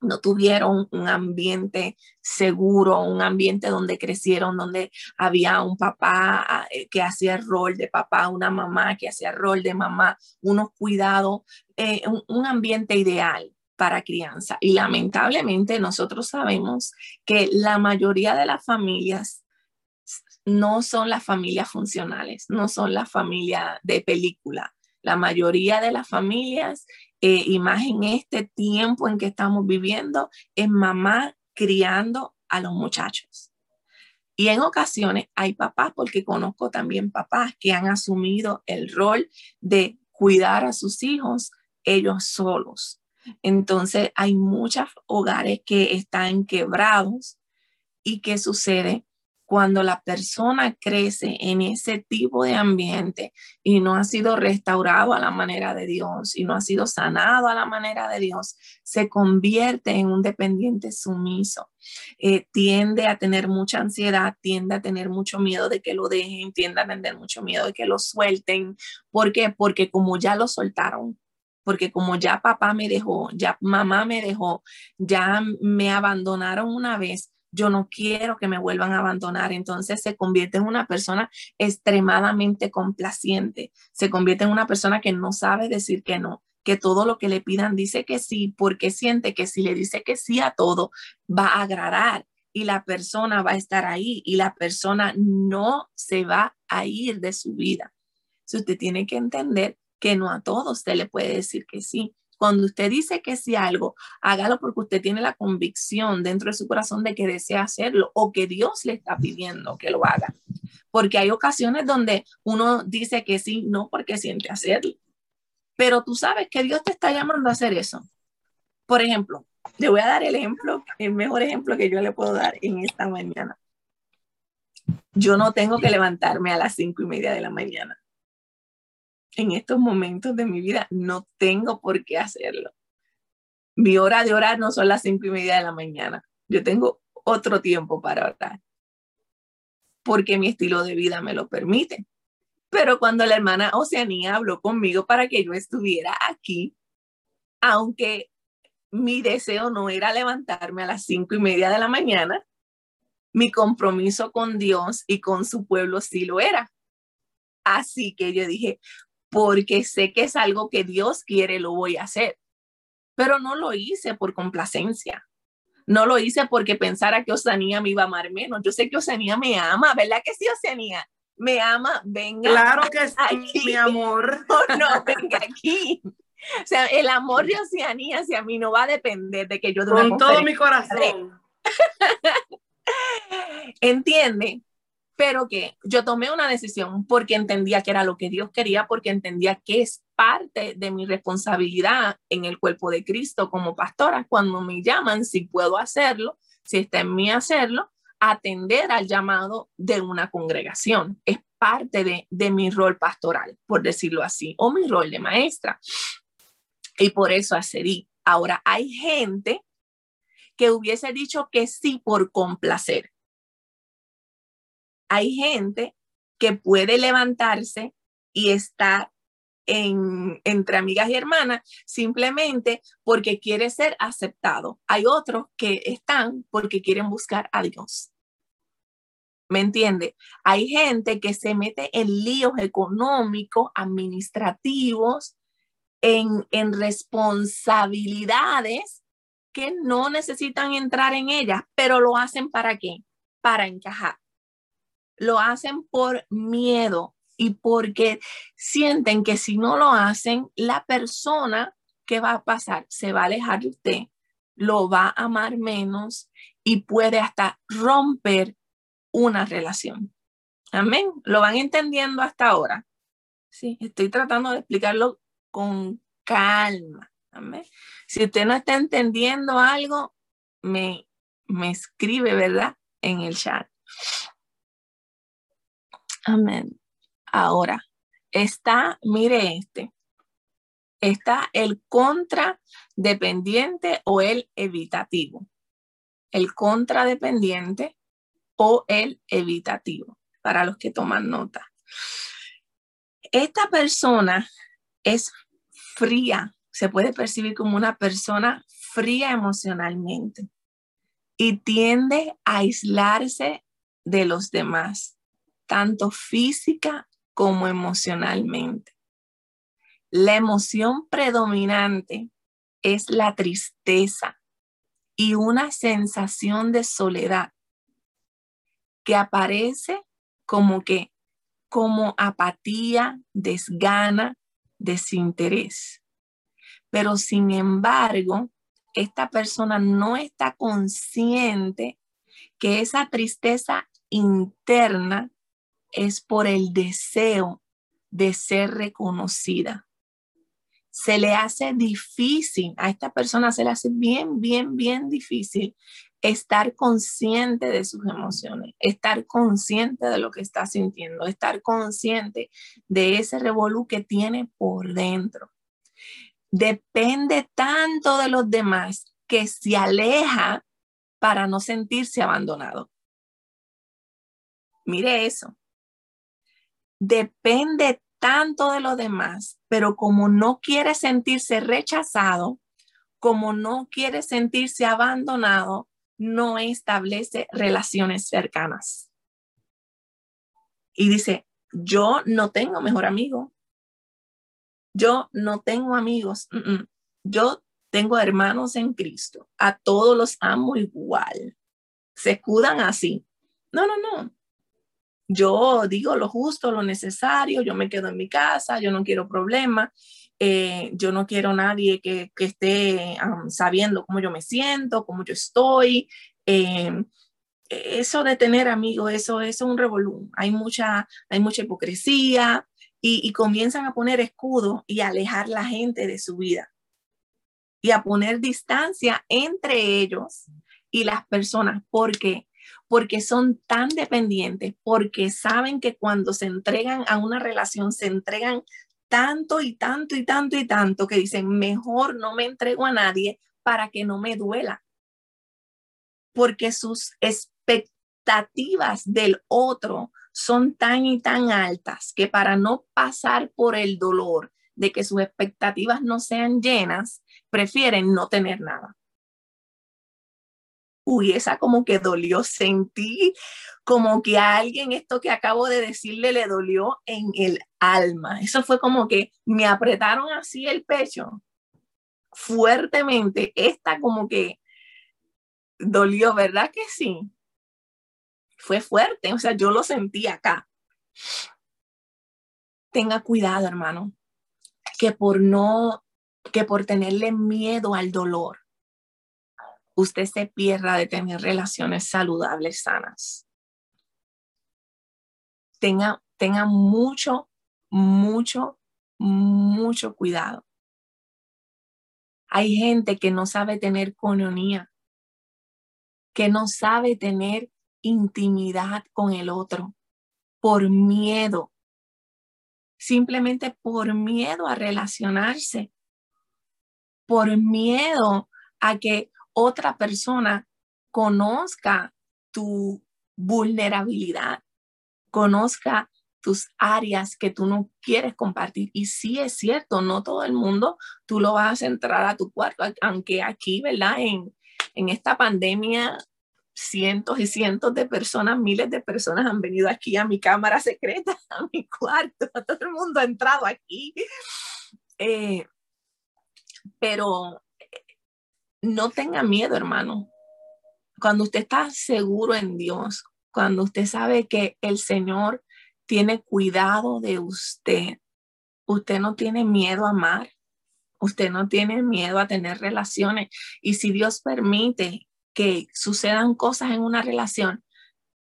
no tuvieron un ambiente seguro, un ambiente donde crecieron, donde había un papá eh, que hacía rol de papá, una mamá que hacía rol de mamá, unos cuidados, eh, un, ambiente ideal para crianza. Y lamentablemente nosotros sabemos que la mayoría de las familias no son las familias funcionales, no son las familias de película. La mayoría de las familias, eh, y más en este tiempo en que estamos viviendo, es mamá criando a los muchachos. Y en ocasiones hay papás, porque conozco también papás que han asumido el rol de cuidar a sus hijos ellos solos. Entonces hay muchos hogares que están quebrados y qué sucede cuando la persona crece en ese tipo de ambiente y no ha sido restaurado a la manera de Dios y no ha sido sanado a la manera de Dios, se convierte en un dependiente sumiso. Eh, tiende a tener mucha ansiedad, tiende a tener mucho miedo de que lo dejen, tiende a tener mucho miedo de que lo suelten. ¿Por qué? Porque como ya lo soltaron, porque como ya papá me dejó, ya mamá me dejó, ya me abandonaron una vez, yo no quiero que me vuelvan a abandonar. Entonces se convierte en una persona extremadamente complaciente, se convierte en una persona que no sabe decir que no, que todo lo que le pidan dice que sí, porque siente que si le dice que sí a todo, va a agradar y la persona va a estar ahí y la persona no se va a ir de su vida. Si usted tiene que entender que no a todos usted le puede decir que sí. Cuando usted dice que sí a algo, hágalo porque usted tiene la convicción dentro de su corazón de que desea hacerlo o que Dios le está pidiendo que lo haga. Porque hay ocasiones donde uno dice que sí, no porque siente hacerlo. Pero tú sabes que Dios te está llamando a hacer eso. Por ejemplo, le voy a dar el ejemplo, el mejor ejemplo que yo le puedo dar en esta mañana. Yo no tengo que levantarme a las cinco y media de la mañana en estos momentos de mi vida no tengo por qué hacerlo. Mi hora de orar no son las cinco y media de la mañana. Yo tengo otro tiempo para orar porque mi estilo de vida me lo permite. Pero cuando la hermana Oceanía habló conmigo para que yo estuviera aquí, aunque mi deseo no era levantarme a las cinco y media de la mañana, mi compromiso con Dios y con su pueblo sí lo era. Así que yo dije, porque sé que es algo que Dios quiere, lo voy a hacer. Pero no lo hice por complacencia. No lo hice porque pensara que Oceanía me iba a amar menos. Yo sé que Oceanía me ama, ¿verdad que sí, Oceanía? Me ama, venga. Claro que sí, mi amor. No, no, venga aquí. O sea, el amor de Oceanía hacia mí no va a depender de que yo... Con todo mi corazón. ¿Entiende? Pero que yo tomé una decisión porque entendía que era lo que Dios quería, porque entendía que es parte de mi responsabilidad en el cuerpo de Cristo como pastora. Cuando me llaman, si puedo hacerlo, si está en mí hacerlo, atender al llamado de una congregación. Es parte de, de mi rol pastoral, por decirlo así, o mi rol de maestra. Y por eso accedí. Ahora, hay gente que hubiese dicho que sí por complacer. Hay gente que puede levantarse y estar en, entre amigas y hermanas simplemente porque quiere ser aceptado. Hay otros que están porque quieren buscar a Dios. ¿Me entiende? Hay gente que se mete en líos económicos, administrativos, en, en responsabilidades que no necesitan entrar en ellas, pero lo hacen para qué? Para encajar. Lo hacen por miedo y porque sienten que si no lo hacen, la persona que va a pasar se va a alejar de usted, lo va a amar menos y puede hasta romper una relación. Amén. ¿Lo van entendiendo hasta ahora? Sí, estoy tratando de explicarlo con calma. Amén. Si usted no está entendiendo algo, me, me escribe, ¿verdad? En el chat. Amén. Ahora, está, mire este, está el contradependiente o el evitativo. El contradependiente o el evitativo, para los que toman nota. Esta persona es fría se puede percibir como una persona fría emocionalmente y tiende a aislarse de los demás, tanto física como emocionalmente. La emoción predominante es la tristeza y una sensación de soledad que aparece como que como apatía, desgana, desinterés. Pero sin embargo, esta persona no está consciente que esa tristeza interna es por el deseo de ser reconocida. Se le hace difícil, a esta persona se le hace bien, bien, bien difícil estar consciente de sus emociones, estar consciente de lo que está sintiendo, estar consciente de ese revolú que tiene por dentro depende tanto de los demás que se aleja para no sentirse abandonado. Mire eso. Depende tanto de los demás, pero como no quiere sentirse rechazado, como no quiere sentirse abandonado, no establece relaciones cercanas. Y dice, yo no tengo mejor amigo, yo no tengo amigos, yo tengo hermanos en Cristo, a todos los amo igual. Se escudan así. No, no, no. Yo digo lo justo, lo necesario, yo me quedo en mi casa, yo no quiero problemas, eh, yo no quiero nadie que, esté sabiendo cómo yo me siento, cómo yo estoy. Em, eso de tener amigos, eso, es un revolú. Hay mucha, hay mucha hipocresía, y, comienzan a poner escudo y alejar la gente de su vida y a poner distancia entre ellos y las personas. ¿Por qué? Porque son tan dependientes, porque saben que cuando se entregan a una relación, se entregan tanto y tanto y tanto y tanto que dicen, mejor no me entrego a nadie para que no me duela. Porque sus expectativas del otro son tan y tan altas que para no pasar por el dolor de que sus expectativas no sean llenas, prefieren no tener nada. Uy, esa como que dolió, sentí como que a alguien esto que acabo de decirle le dolió en el alma. Eso fue como que me apretaron así el pecho fuertemente. Esta como que dolió, ¿verdad que sí? Fue fuerte, o sea, yo lo sentí acá. Tenga cuidado, hermano, que por no, que por tenerle miedo al dolor, usted se pierda de tener relaciones saludables, sanas. Tenga, tenga mucho, mucho, mucho cuidado. Hay gente que no sabe tener coinonía, que no sabe tener intimidad con el otro por miedo, simplemente por miedo a relacionarse, por miedo a que otra persona conozca tu vulnerabilidad, conozca tus áreas que tú no quieres compartir. Y sí es cierto, no todo el mundo tú lo vas a entrar a tu cuarto, aunque aquí, ¿verdad? En, en esta pandemia cientos y cientos de personas, miles de personas han venido aquí a mi cámara secreta, a mi cuarto, todo el mundo ha entrado aquí. Eh, pero no tenga miedo, hermano. Cuando usted está seguro en Dios, cuando usted sabe que el Señor tiene cuidado de usted, usted no tiene miedo a amar, usted no tiene miedo a tener relaciones. Y si Dios permite que sucedan cosas en una relación,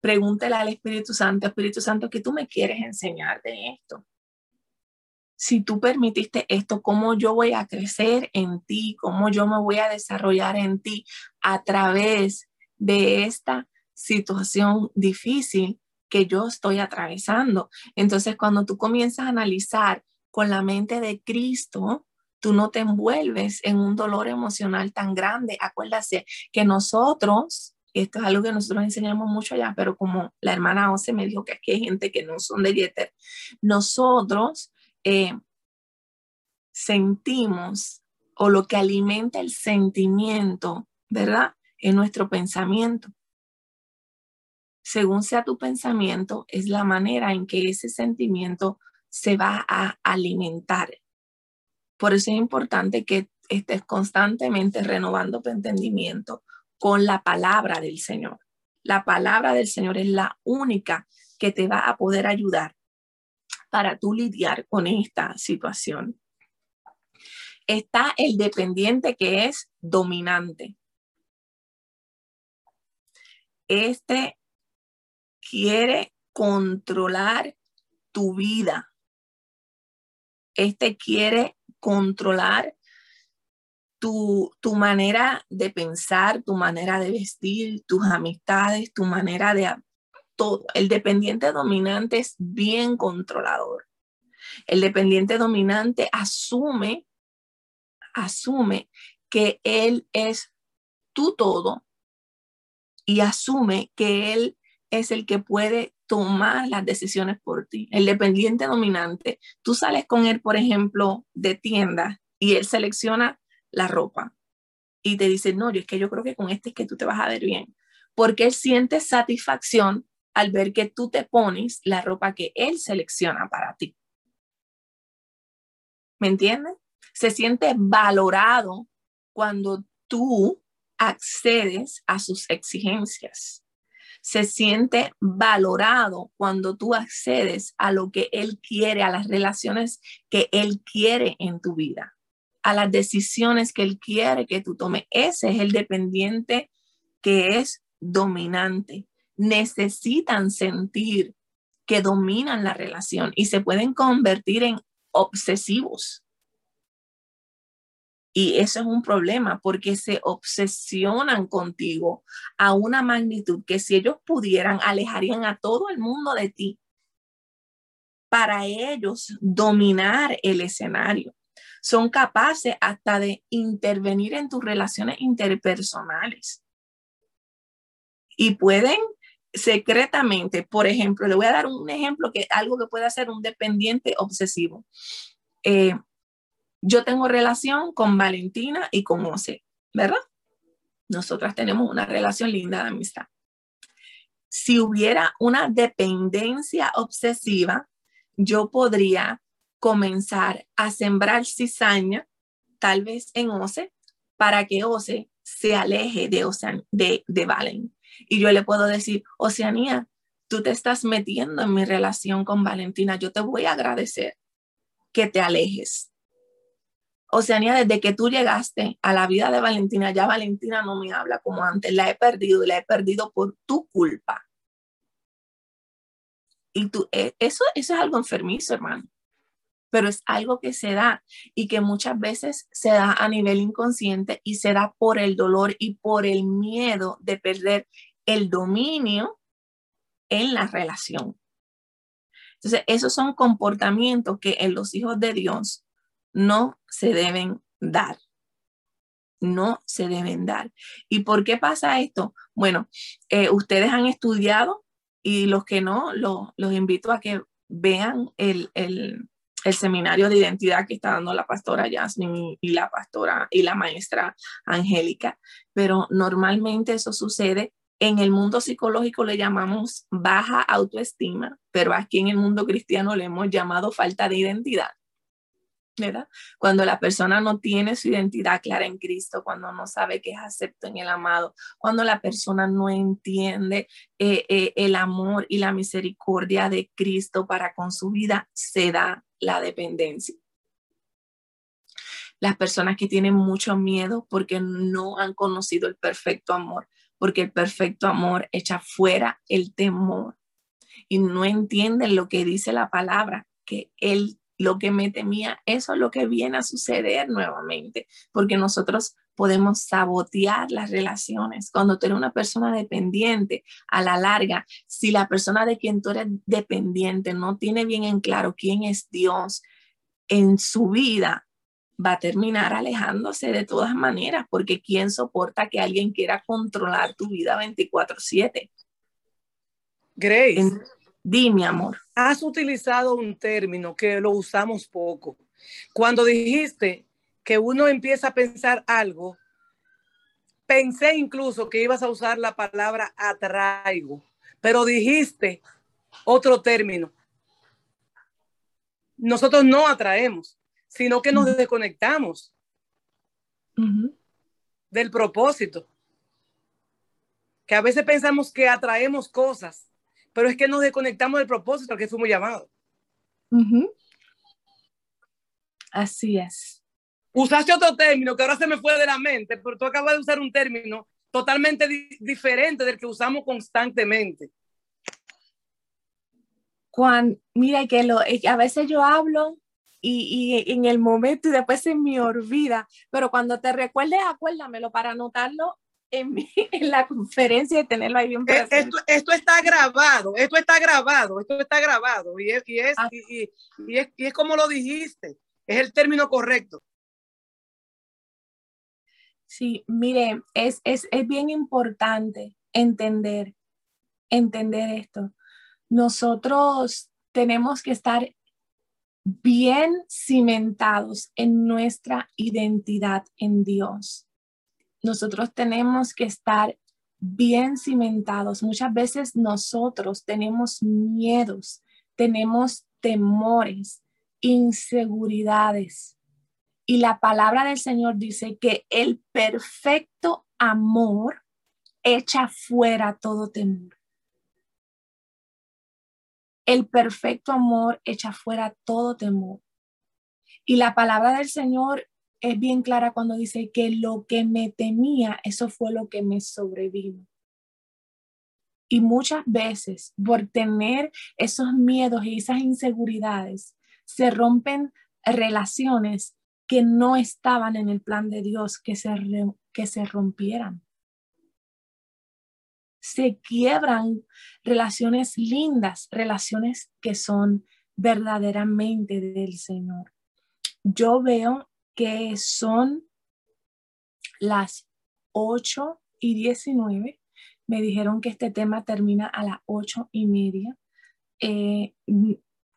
pregúntele al Espíritu Santo, Espíritu Santo, ¿qué tú me quieres enseñar de esto? Si tú permitiste esto, ¿cómo yo voy a crecer en ti? ¿Cómo yo me voy a desarrollar en ti a través de esta situación difícil que yo estoy atravesando? Entonces, cuando tú comienzas a analizar con la mente de Cristo, tú no te envuelves en un dolor emocional tan grande. Acuérdate que nosotros, esto es algo que nosotros enseñamos mucho allá, pero como la hermana Ose me dijo que aquí hay gente que no son de Jeter, nosotros eh, sentimos o lo que alimenta el sentimiento, ¿verdad? En nuestro pensamiento. Según sea tu pensamiento, es la manera en que ese sentimiento se va a alimentar. Por eso es importante que estés constantemente renovando tu entendimiento con la palabra del Señor. La palabra del Señor es la única que te va a poder ayudar para tú lidiar con esta situación. Está el dependiente que es dominante. Este quiere controlar tu vida. Este quiere controlar tu, tu, manera de pensar, tu manera de vestir, tus amistades, tu manera de... Todo. El dependiente dominante es bien controlador. El dependiente dominante asume, asume que él es tu todo y asume que él es el que puede tomar las decisiones por ti. El dependiente dominante, tú sales con él, por ejemplo, de tienda y él selecciona la ropa y te dice, no, yo es que yo creo que con este es que tú te vas a ver bien, porque él siente satisfacción al ver que tú te pones la ropa que él selecciona para ti. ¿Me entiendes? Se siente valorado cuando tú accedes a sus exigencias se siente valorado cuando tú accedes a lo que Él quiere, a las relaciones que Él quiere en tu vida, a las decisiones que Él quiere que tú tomes. Ese es el dependiente que es dominante. Necesitan sentir que dominan la relación y se pueden convertir en obsesivos y eso es un problema porque se obsesionan contigo a una magnitud que si ellos pudieran, alejarían a todo el mundo de ti para ellos dominar el escenario. Son capaces hasta de intervenir en tus relaciones interpersonales. Y pueden secretamente, por ejemplo, le voy a dar un ejemplo que algo que puede hacer un dependiente obsesivo. Eh, yo tengo relación con Valentina y con José, ¿verdad? Nosotras tenemos una relación linda de amistad. Si hubiera una dependencia obsesiva, yo podría comenzar a sembrar cizaña, tal vez en Ose, para que Ose se aleje de, de, de Valen. Y yo le puedo decir, Oceanía, tú te estás metiendo en mi relación con Valentina, yo te voy a agradecer que te alejes. Oceanía, desde que tú llegaste a la vida de Valentina, ya Valentina no me habla como antes, la he perdido y la he perdido por tu culpa. Y tú, e, eso, eso es algo enfermizo, hermano, pero es algo que se da y que muchas veces se da a nivel inconsciente y se da por el dolor y por el miedo de perder el dominio en la relación. Entonces, esos son comportamientos que en los hijos de Dios no se deben dar. No se deben dar. ¿Y por qué pasa esto? Bueno, eh, ustedes han estudiado y los que no, los invito a que vean el, seminario de identidad que está dando la pastora Jasmine y, la pastora y la maestra Angélica, pero normalmente eso sucede en el mundo psicológico le llamamos baja autoestima, pero aquí en el mundo cristiano le hemos llamado falta de identidad. Cuando la persona no tiene su identidad clara en Cristo, cuando no sabe que es acepto en el amado, cuando la persona no entiende eh, eh, el amor y la misericordia de Cristo para con su vida, se da la dependencia. Las personas que tienen mucho miedo porque no han conocido el perfecto amor, porque el perfecto amor echa fuera el temor y no entienden lo que dice la palabra, que Él lo que me temía, eso es lo que viene a suceder nuevamente, porque nosotros podemos sabotear las relaciones. Cuando tú eres una persona dependiente, a la larga, si la persona de quien tú eres dependiente no tiene bien en claro quién es Dios en su vida, va a terminar alejándose de todas maneras, porque ¿quién soporta que alguien quiera controlar tu vida 24/7? Grace. Dime, amor. Has utilizado un término que lo usamos poco. Cuando dijiste que uno empieza a pensar algo, pensé incluso que ibas a usar la palabra atraigo, pero dijiste otro término. Nosotros no atraemos, sino que nos desconectamos del propósito. Que a veces pensamos que atraemos cosas pero es que nos desconectamos del propósito al que fuimos llamados. Así es. Usaste otro término que ahora se me fue de la mente, pero tú acabas de usar un término totalmente diferente del que usamos constantemente. Juan, mira que lo, a veces yo hablo y, y, en el momento y después se me olvida, pero cuando te recuerdes, acuérdamelo para anotarlo en, la conferencia y tenerlo ahí bien eh, presente. Esto, esto, está grabado, esto está grabado, esto está grabado y es, y es, ah. y, y, es, y es como lo dijiste, es el término correcto. Sí, mire, es, es, es bien importante entender, entender esto. Nosotros tenemos que estar bien cimentados en nuestra identidad en Dios nosotros tenemos que estar bien cimentados. Muchas veces nosotros tenemos miedos, tenemos temores, inseguridades. Y la palabra del Señor dice que el perfecto amor echa fuera todo temor. El perfecto amor echa fuera todo temor. Y la palabra del Señor es bien clara cuando dice que lo que me temía, eso fue lo que me sobrevivió. Y muchas veces por tener esos miedos y esas inseguridades, se rompen relaciones que no estaban en el plan de Dios que se, que se rompieran. Se quiebran relaciones lindas, relaciones que son verdaderamente del Señor. Yo veo que son las 8 y 19. Me dijeron que este tema termina a las ocho y media. Eh,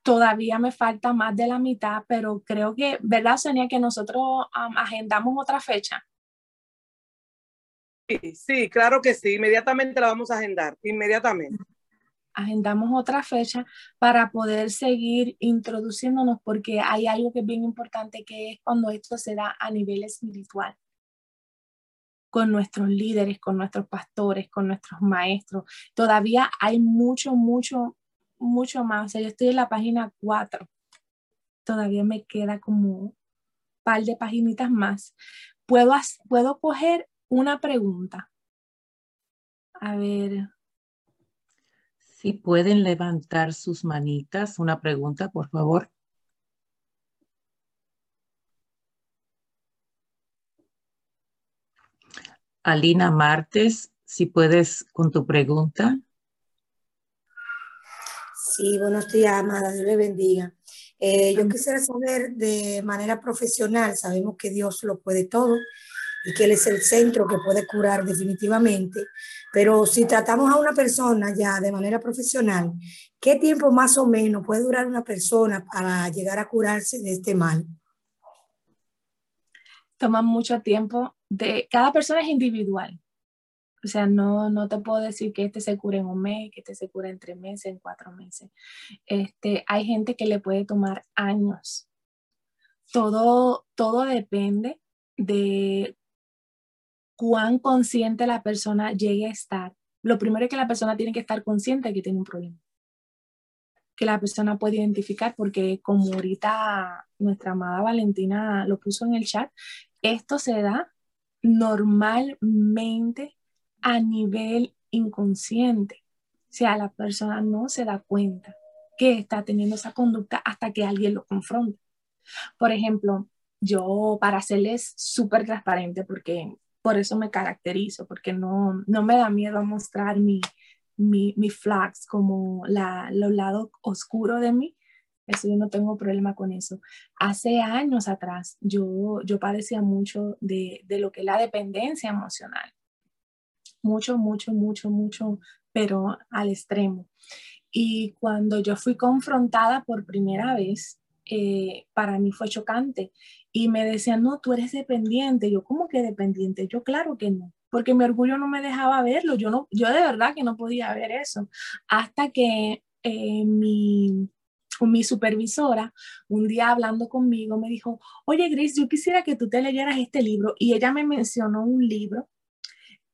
todavía me falta más de la mitad, pero creo que, ¿verdad, Sonia, que nosotros agendamos otra fecha? Sí, sí, claro que sí. Inmediatamente la vamos a agendar, inmediatamente. Agendamos otra fecha para poder seguir introduciéndonos porque hay algo que es bien importante que es cuando esto se da a nivel espiritual con nuestros líderes, con nuestros pastores, con nuestros maestros. Todavía hay mucho, mucho, mucho más. O sea, yo estoy en la página 4. Todavía me queda como un par de paginitas más. Puedo, puedo coger una pregunta. A ver. Si pueden levantar sus manitas, una pregunta, por favor. Alina Martes, si puedes con tu pregunta. Sí, buenos días, amada, Dios le bendiga. Eh, yo quisiera saber de manera profesional, sabemos que Dios lo puede todo y que Él es el centro que puede curar definitivamente, pero si tratamos a una persona ya de manera profesional, ¿qué tiempo más o menos puede durar una persona para llegar a curarse de este mal? Toma mucho tiempo de cada persona es individual. O sea, no, no te puedo decir que este se cure en un mes, que este se cure en tres meses, en cuatro meses. Este, hay gente que le puede tomar años. Todo, todo depende de cuán consciente la persona llegue a estar. Lo primero es que la persona tiene que estar consciente de que tiene un problema. Que la persona puede identificar, porque como ahorita nuestra amada Valentina lo puso en el chat, esto se da normalmente a nivel inconsciente. O sea, la persona no se da cuenta que está teniendo esa conducta hasta que alguien lo confronta. Por ejemplo, yo para serles súper transparente, porque por eso me caracterizo, porque no, no me da miedo mostrar mi, mi, flags como la, los lados oscuros de mí, eso yo no tengo problema con eso. Hace años atrás yo, yo padecía mucho de, de lo que es la dependencia emocional. Mucho, mucho, mucho, mucho, pero al extremo. Y cuando yo fui confrontada por primera vez, eh, para mí fue chocante. Y me decían, no, tú eres dependiente. Yo, ¿cómo que dependiente? Yo, claro que no, porque mi orgullo no me dejaba verlo. Yo, no, yo de verdad que no podía ver eso. Hasta que eh, mi, mi supervisora, un día hablando conmigo, me dijo, oye Grace, yo quisiera que tú te leyeras este libro. Y ella me mencionó un libro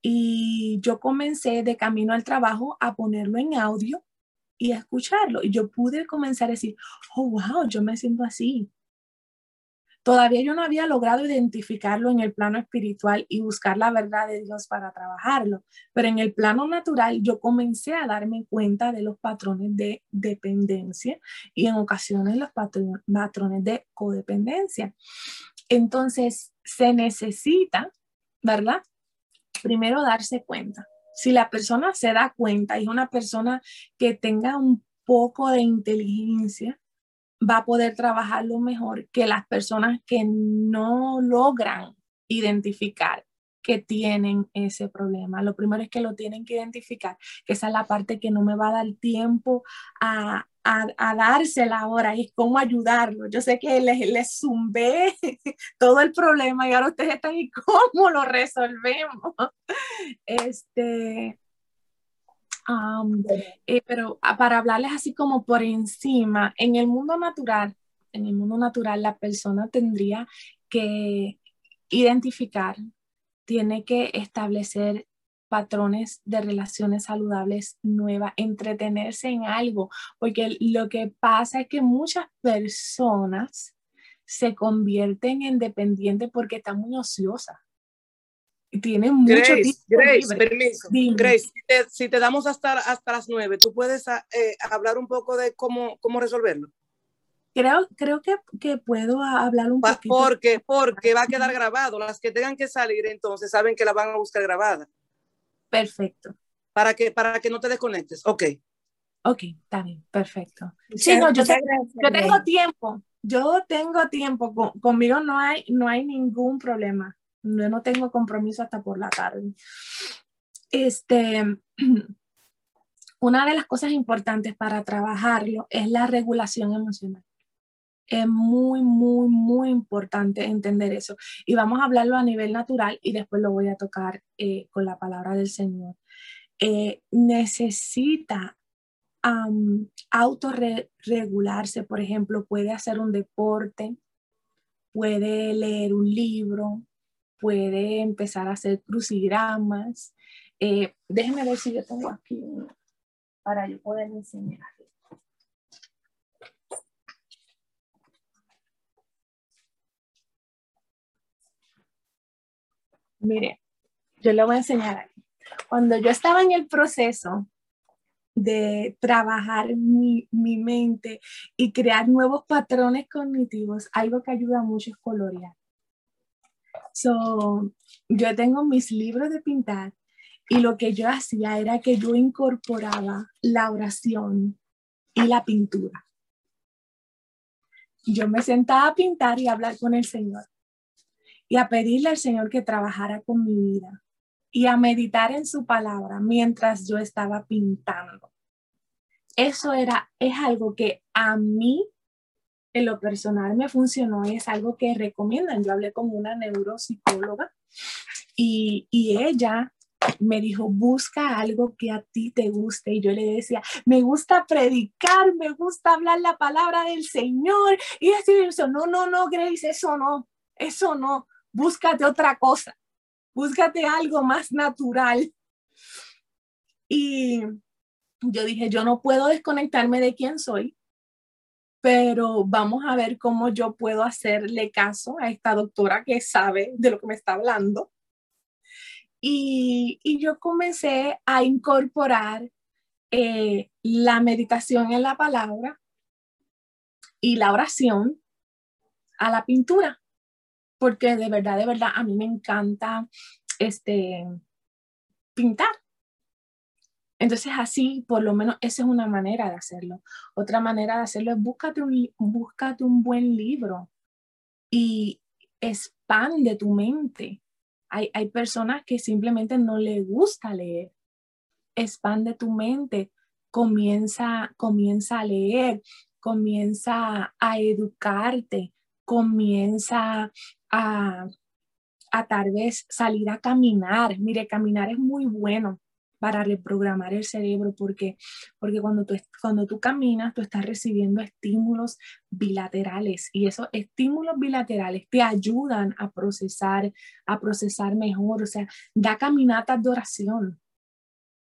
y yo comencé de camino al trabajo a ponerlo en audio y a escucharlo. Y yo pude comenzar a decir, oh, wow, yo me siento así. Todavía yo no había logrado identificarlo en el plano espiritual y buscar la verdad de Dios para trabajarlo, pero en el plano natural yo comencé a darme cuenta de los patrones de dependencia y en ocasiones los patrones de codependencia. Entonces, se necesita, ¿verdad? Primero darse cuenta. Si la persona se da cuenta y es una persona que tenga un poco de inteligencia, va a poder trabajarlo mejor que las personas que no logran identificar que tienen ese problema. Lo primero es que lo tienen que identificar, que esa es la parte que no me va a dar tiempo a, a, dársela ahora, y cómo ayudarlo. Yo sé que les, les zumbé todo el problema y ahora ustedes están y cómo lo resolvemos. Este, eh, pero ah, para hablarles así como por encima, en el mundo natural, en el mundo natural la persona tendría que identificar, tiene que establecer patrones de relaciones saludables nuevas, entretenerse en algo, porque lo que pasa es que muchas personas se convierten en dependientes porque están muy ociosas tiene mucho Grace, Grace, permiso. Grace, si te, damos hasta, hasta las nueve, ¿tú puedes ah, eh, hablar un poco de cómo, cómo resolverlo? Creo, creo que, que puedo hablar un poco. Porque, porque va a quedar grabado. Las que tengan que salir, entonces saben que la van a buscar grabada. Perfecto. Para que, para que no te desconectes. Ok. Ok, está bien, perfecto. Sí, no, yo, yo tengo tiempo. Yo tengo tiempo. conmigo no hay, no hay ningún problema. Yo no tengo compromiso hasta por la tarde. Este, una de las cosas importantes para trabajarlo es la regulación emocional. Es muy, muy, muy importante entender eso. Y vamos a hablarlo a nivel natural y después lo voy a tocar eh, con la palabra del Señor. Eh, necesita um, autorregularse, por ejemplo, puede hacer un deporte, puede leer un libro, puede empezar a hacer crucigramas. Eh, déjenme ver si yo tengo aquí para yo poder enseñar. Mire, yo le voy a enseñar aquí. Cuando yo estaba en el proceso de trabajar mi, mi, mente y crear nuevos patrones cognitivos, algo que ayuda mucho es colorear. So, yo tengo mis libros de pintar y lo que yo hacía era que yo incorporaba la oración y la pintura. Yo me sentaba a pintar y a hablar con el Señor y a pedirle al Señor que trabajara con mi vida y a meditar en su palabra mientras yo estaba pintando. Eso era, es algo que a mí en lo personal me funcionó es algo que recomiendan. Yo hablé con una neuropsicóloga y, y ella me dijo, busca algo que a ti te guste. Y yo le decía, me gusta predicar, me gusta hablar la palabra del Señor. Y eso, no, no, no, Grace, eso no, eso no, búscate otra cosa búscate algo más natural. Y yo dije, yo no puedo desconectarme de quién soy, pero vamos a ver cómo yo puedo hacerle caso a esta doctora que sabe de lo que me está hablando. Y, yo comencé a incorporar eh, la meditación en la palabra y la oración a la pintura porque de verdad, de verdad, a mí me encanta este, pintar. Entonces así, por lo menos, esa es una manera de hacerlo. Otra manera de hacerlo es búscate un, búscate un buen libro y expande tu mente. Hay, hay personas que simplemente no les gusta leer. Expande tu mente, comienza, comienza a leer, comienza a educarte, comienza a, tal vez salir a caminar. Mire, caminar es muy bueno para reprogramar el cerebro porque, porque cuando, tú, cuando tú caminas, tú estás recibiendo estímulos bilaterales y esos estímulos bilaterales te ayudan a procesar, a procesar mejor. O sea, da caminatas de oración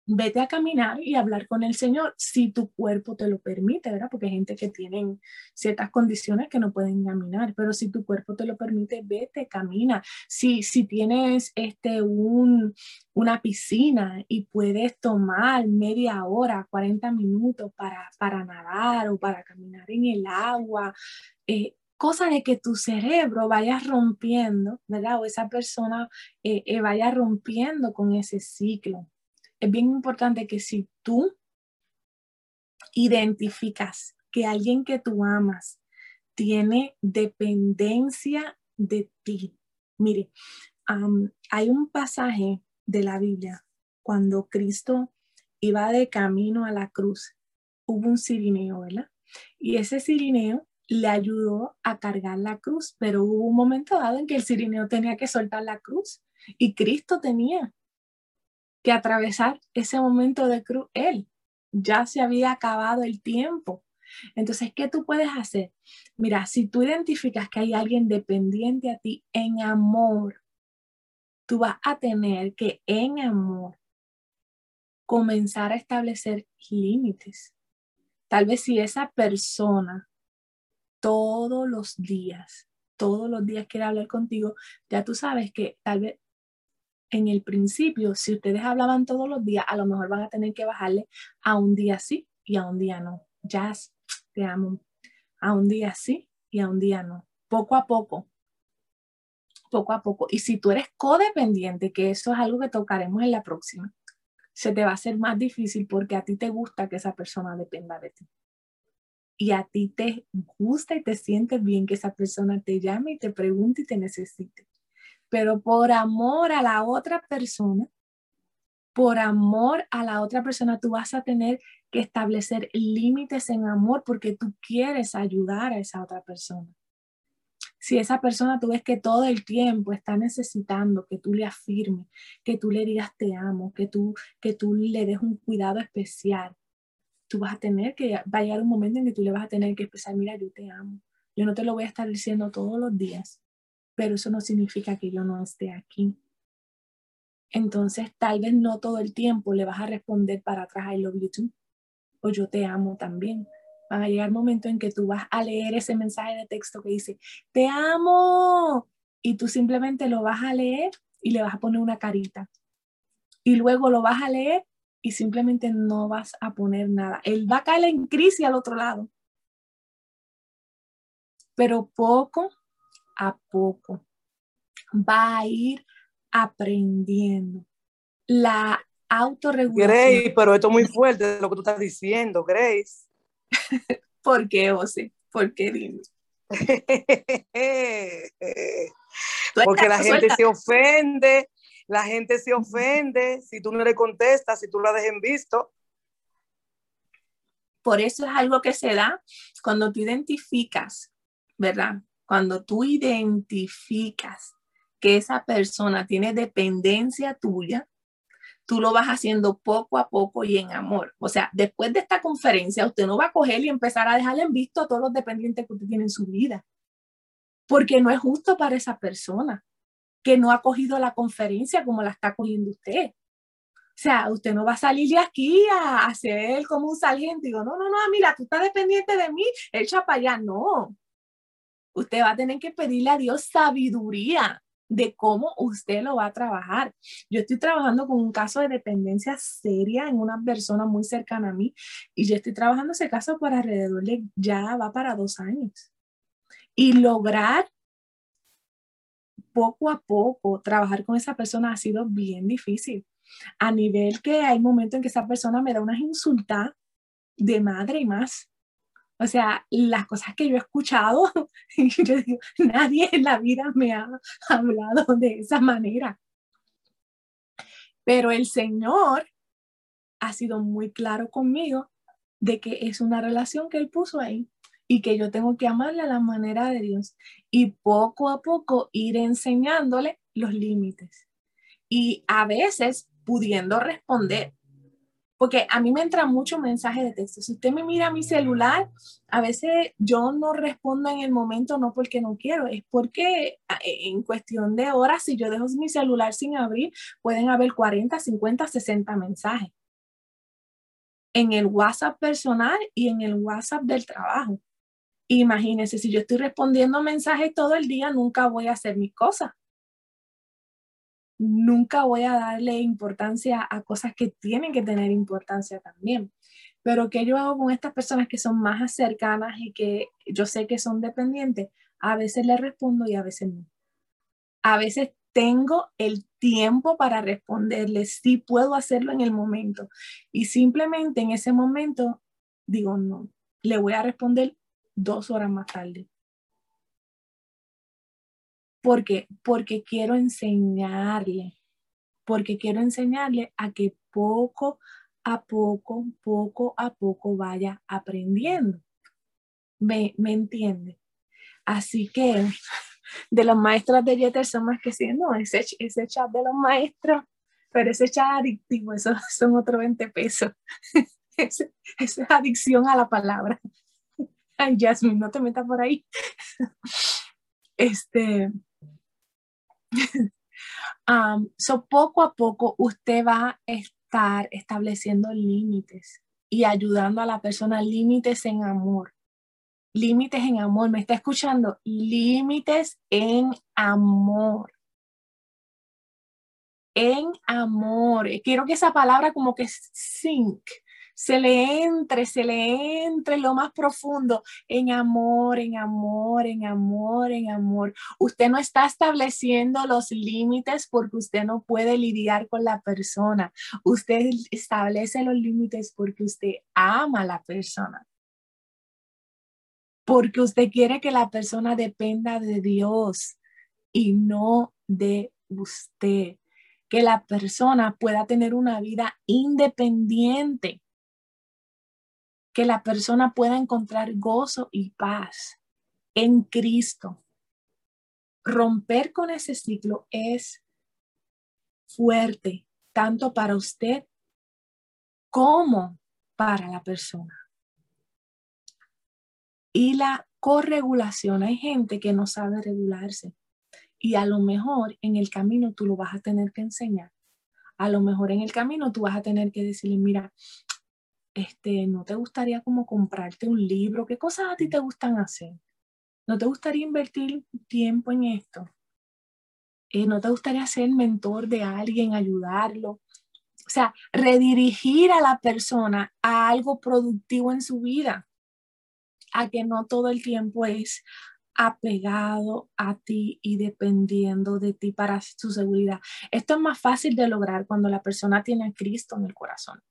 vete a caminar y hablar con el Señor si tu cuerpo te lo permite, ¿verdad? Porque hay gente que tiene ciertas condiciones que no pueden caminar, pero si tu cuerpo te lo permite, vete, camina. Si, si tienes este, un, una piscina y puedes tomar media hora, 40 minutos para, para nadar o para caminar en el agua, eh, cosa de que tu cerebro vaya rompiendo, ¿verdad? O esa persona eh, eh, vaya rompiendo con ese ciclo es bien importante que si tú identificas que alguien que tú amas tiene dependencia de ti, mire, hay un pasaje de la Biblia cuando Cristo iba de camino a la cruz, hubo un sirineo, ¿verdad? Y ese sirineo le ayudó a cargar la cruz, pero hubo un momento dado en que el sirineo tenía que soltar la cruz y Cristo tenía que atravesar ese momento de cruz él. Ya se había acabado el tiempo. Entonces, ¿qué tú puedes hacer? Mira, si tú identificas que hay alguien dependiente a ti en amor, tú vas a tener que en amor comenzar a establecer límites. Tal vez si esa persona todos los días, todos los días quiere hablar contigo, ya tú sabes que tal vez en el principio, si ustedes hablaban todos los días, a lo mejor van a tener que bajarle a un día sí y a un día no. Ya te amo. A un día sí y a un día no. Poco a poco. Poco a poco. Y si tú eres codependiente, que eso es algo que tocaremos en la próxima, se te va a hacer más difícil porque a ti te gusta que esa persona dependa de ti. Y a ti te gusta y te sientes bien que esa persona te llame y te pregunte y te necesite pero por amor a la otra persona, por amor a la otra persona, tú vas a tener que establecer límites en amor porque tú quieres ayudar a esa otra persona. Si esa persona tú ves que todo el tiempo está necesitando que tú le afirmes, que tú le digas te amo, que tú, que tú le des un cuidado especial, tú vas a tener que, va a llegar un momento en que tú le vas a tener que expresar, mira, yo te amo. Yo no te lo voy a estar diciendo todos los días, pero eso no significa que yo no esté aquí. Entonces, tal vez no todo el tiempo le vas a responder para atrás, I love you too, o yo te amo también. Van a llegar momentos en que tú vas a leer ese mensaje de texto que dice, te amo, y tú simplemente lo vas a leer y le vas a poner una carita. Y luego lo vas a leer y simplemente no vas a poner nada. Él va a caer en crisis al otro lado. Pero poco a poco va a ir aprendiendo. La autorregulación. Grace, pero esto es muy fuerte lo que tú estás diciendo, Grace. ¿Por qué, José? ¿Por qué dime? Porque la gente se ofende, la gente se ofende si tú no le contestas, si tú la dejes en visto. Por eso es algo que se da cuando tú identificas, ¿verdad? Cuando tú identificas que esa persona tiene dependencia tuya, tú lo vas haciendo poco a poco y en amor. O sea, después de esta conferencia, usted no va a coger y empezar a dejarle en visto a todos los dependientes que usted tiene en su vida, porque no es justo para esa persona que no ha cogido la conferencia como la está cogiendo usted. O sea, usted no va a salir de aquí a hacer como un sargento digo, no, no, no, mira, tú estás dependiente de mí, echa para allá. No. Usted va a tener que pedirle a Dios sabiduría de cómo usted lo va a trabajar. Yo estoy trabajando con un caso de dependencia seria en una persona muy cercana a mí y yo estoy trabajando ese caso por alrededor de, ya va para dos años. Y lograr poco a poco trabajar con esa persona ha sido bien difícil. A nivel que hay momentos en que esa persona me da unas insultas de madre y más. O sea, las cosas que yo he escuchado, yo digo, nadie en la vida me ha hablado de esa manera. Pero el Señor ha sido muy claro conmigo de que es una relación que Él puso ahí y que yo tengo que amarle a la manera de Dios y poco a poco ir enseñándole los límites. Y a veces pudiendo responder, porque a mí me entra mucho mensaje de texto. Si usted me mira mi celular, a veces yo no respondo en el momento, no porque no quiero, es porque en cuestión de horas, si yo dejo mi celular sin abrir, pueden haber 40, 50, 60 mensajes en el WhatsApp personal y en el WhatsApp del trabajo. Imagínense, si yo estoy respondiendo mensajes todo el día, nunca voy a hacer mis cosas nunca voy a darle importancia a cosas que tienen que tener importancia también. Pero ¿qué yo hago con estas personas que son más cercanas y que yo sé que son dependientes? A veces les respondo y a veces no. A veces tengo el tiempo para responderles, sí puedo hacerlo en el momento. Y simplemente en ese momento digo, no, le voy a responder dos horas más tarde. ¿Por qué? Porque quiero enseñarle, porque quiero enseñarle a que poco a poco, poco a poco vaya aprendiendo. ¿Me, me entiende? Así que de los maestros de Jeter son más que sí, no, ese, ese chat de los maestros, pero ese chat adictivo, eso son otros 20 pesos. Esa es adicción a la palabra. Ay, Jasmine, no te metas por ahí. Este, um, so poco a poco usted va a estar estableciendo límites y ayudando a la persona límites en amor. Límites en amor, ¿me está escuchando? Límites en amor. En amor. Quiero que esa palabra como que sink, se le entre, se le entre lo más profundo en amor, en amor, en amor, en amor. Usted no está estableciendo los límites porque usted no puede lidiar con la persona. Usted establece los límites porque usted ama a la persona. Porque usted quiere que la persona dependa de Dios y no de usted. que la persona pueda tener una vida independiente, que la persona pueda encontrar gozo y paz en Cristo. Romper con ese ciclo es fuerte, tanto para usted como para la persona. Y la corregulación, hay gente que no sabe regularse y a lo mejor en el camino tú lo vas a tener que enseñar. A lo mejor en el camino tú vas a tener que decirle, mira, este, ¿no te gustaría como comprarte un libro? ¿Qué cosas a ti te gustan hacer? ¿No te gustaría invertir tiempo en esto? Eh, ¿No te gustaría ser mentor de alguien, ayudarlo? O sea, redirigir a la persona a algo productivo en su vida, a que no todo el tiempo es, apegado a ti y dependiendo de ti para su seguridad. Esto es más fácil de lograr cuando la persona tiene a Cristo en el corazón.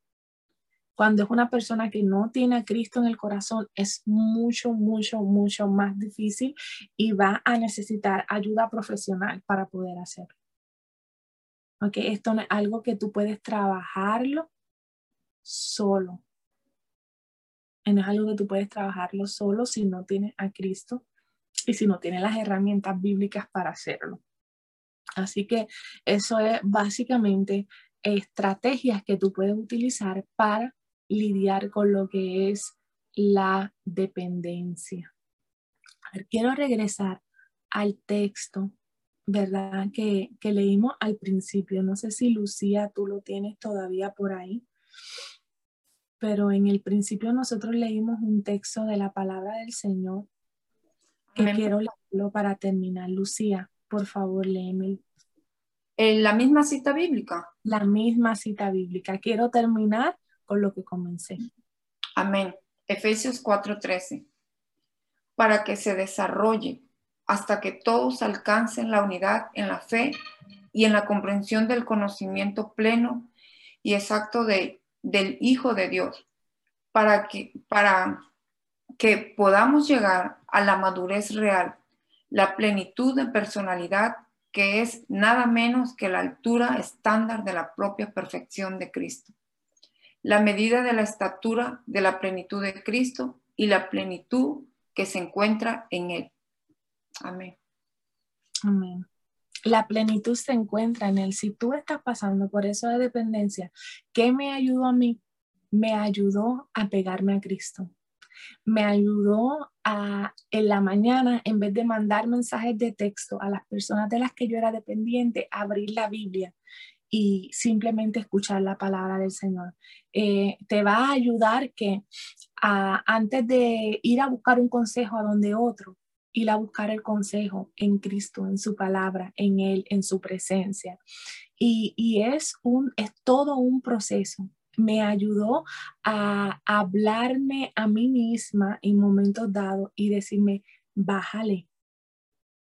Cuando es una persona que no tiene a Cristo en el corazón, es mucho, mucho, mucho más difícil y va a necesitar ayuda profesional para poder hacerlo. Ok, esto no es algo que tú puedes trabajarlo solo. No es algo que tú puedes trabajarlo solo si no tienes a Cristo y si no tiene las herramientas bíblicas para hacerlo. Así que eso es básicamente estrategias que tú puedes utilizar para lidiar con lo que es la dependencia. quiero regresar al texto, ¿verdad? Que, que leímos al principio. No sé si Lucía, tú lo tienes todavía por ahí pero en el principio nosotros leímos un texto de la palabra del Señor que quiero leerlo para terminar. Lucía, por favor, léeme. ¿En la misma cita bíblica? La misma cita bíblica. Quiero terminar con lo que comencé. Amén. Efesios 4:13. Para que se desarrolle hasta que todos alcancen la unidad en la fe y en la comprensión del conocimiento pleno y exacto de, del Hijo de Dios, para que, para que podamos llegar a la madurez real, la plenitud de personalidad que es nada menos que la altura estándar de la propia perfección de Cristo. La medida de la estatura de la plenitud de Cristo y la plenitud que se encuentra en Él. Amén. Amén. La plenitud se encuentra en Él. Si tú estás pasando por eso de dependencia, ¿qué me ayudó a mí? Me ayudó a pegarme a Cristo me ayudó a en la mañana, en vez de mandar mensajes de texto a las personas de las que yo era dependiente, abrir la Biblia y simplemente escuchar la palabra del Señor. Eh, te va a ayudar que antes de ir a buscar un consejo a donde otro, ir a buscar el consejo en Cristo, en su palabra, en Él, en su presencia. Y, y es, un, es todo un proceso me ayudó a hablarme a mí misma en momentos dados y decirme, bájale,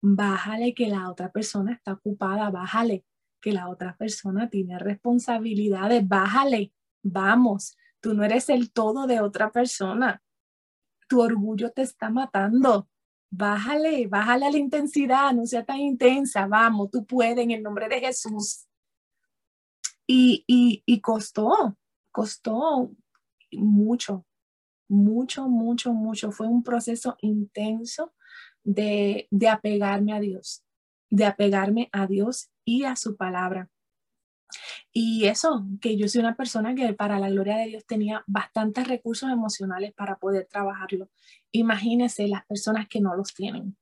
bájale que la otra persona está ocupada, bájale que la otra persona tiene responsabilidades, bájale, vamos, tú no eres el todo de otra persona, tu orgullo te está matando. Bájale, bájale la intensidad, no sea tan intensa, vamos, tú puedes en el nombre de Jesús. Y, y, y costó, costó mucho, mucho, mucho, mucho. Fue un proceso intenso de, de apegarme a Dios, de apegarme a Dios y a su palabra. Y eso, que yo soy una persona que para la gloria de Dios tenía bastantes recursos emocionales para poder trabajarlo. Imagínense las personas que no los tienen.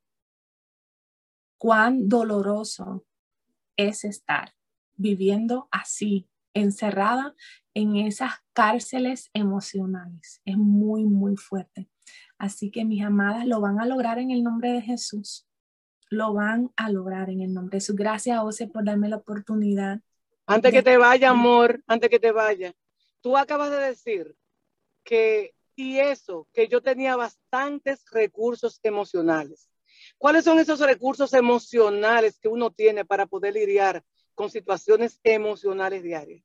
Cuán doloroso es estar viviendo así, encerrada en esas cárceles emocionales. Es muy, muy fuerte. Así que mis amadas lo van a lograr en el nombre de Jesús. Lo van a lograr en el nombre de Jesús. Gracias, José, por darme la oportunidad. Antes que te vaya, amor, antes que te vaya, tú acabas de decir que, y eso, que yo tenía bastantes recursos emocionales. ¿Cuáles son esos recursos emocionales que uno tiene para poder lidiar con situaciones emocionales diarias?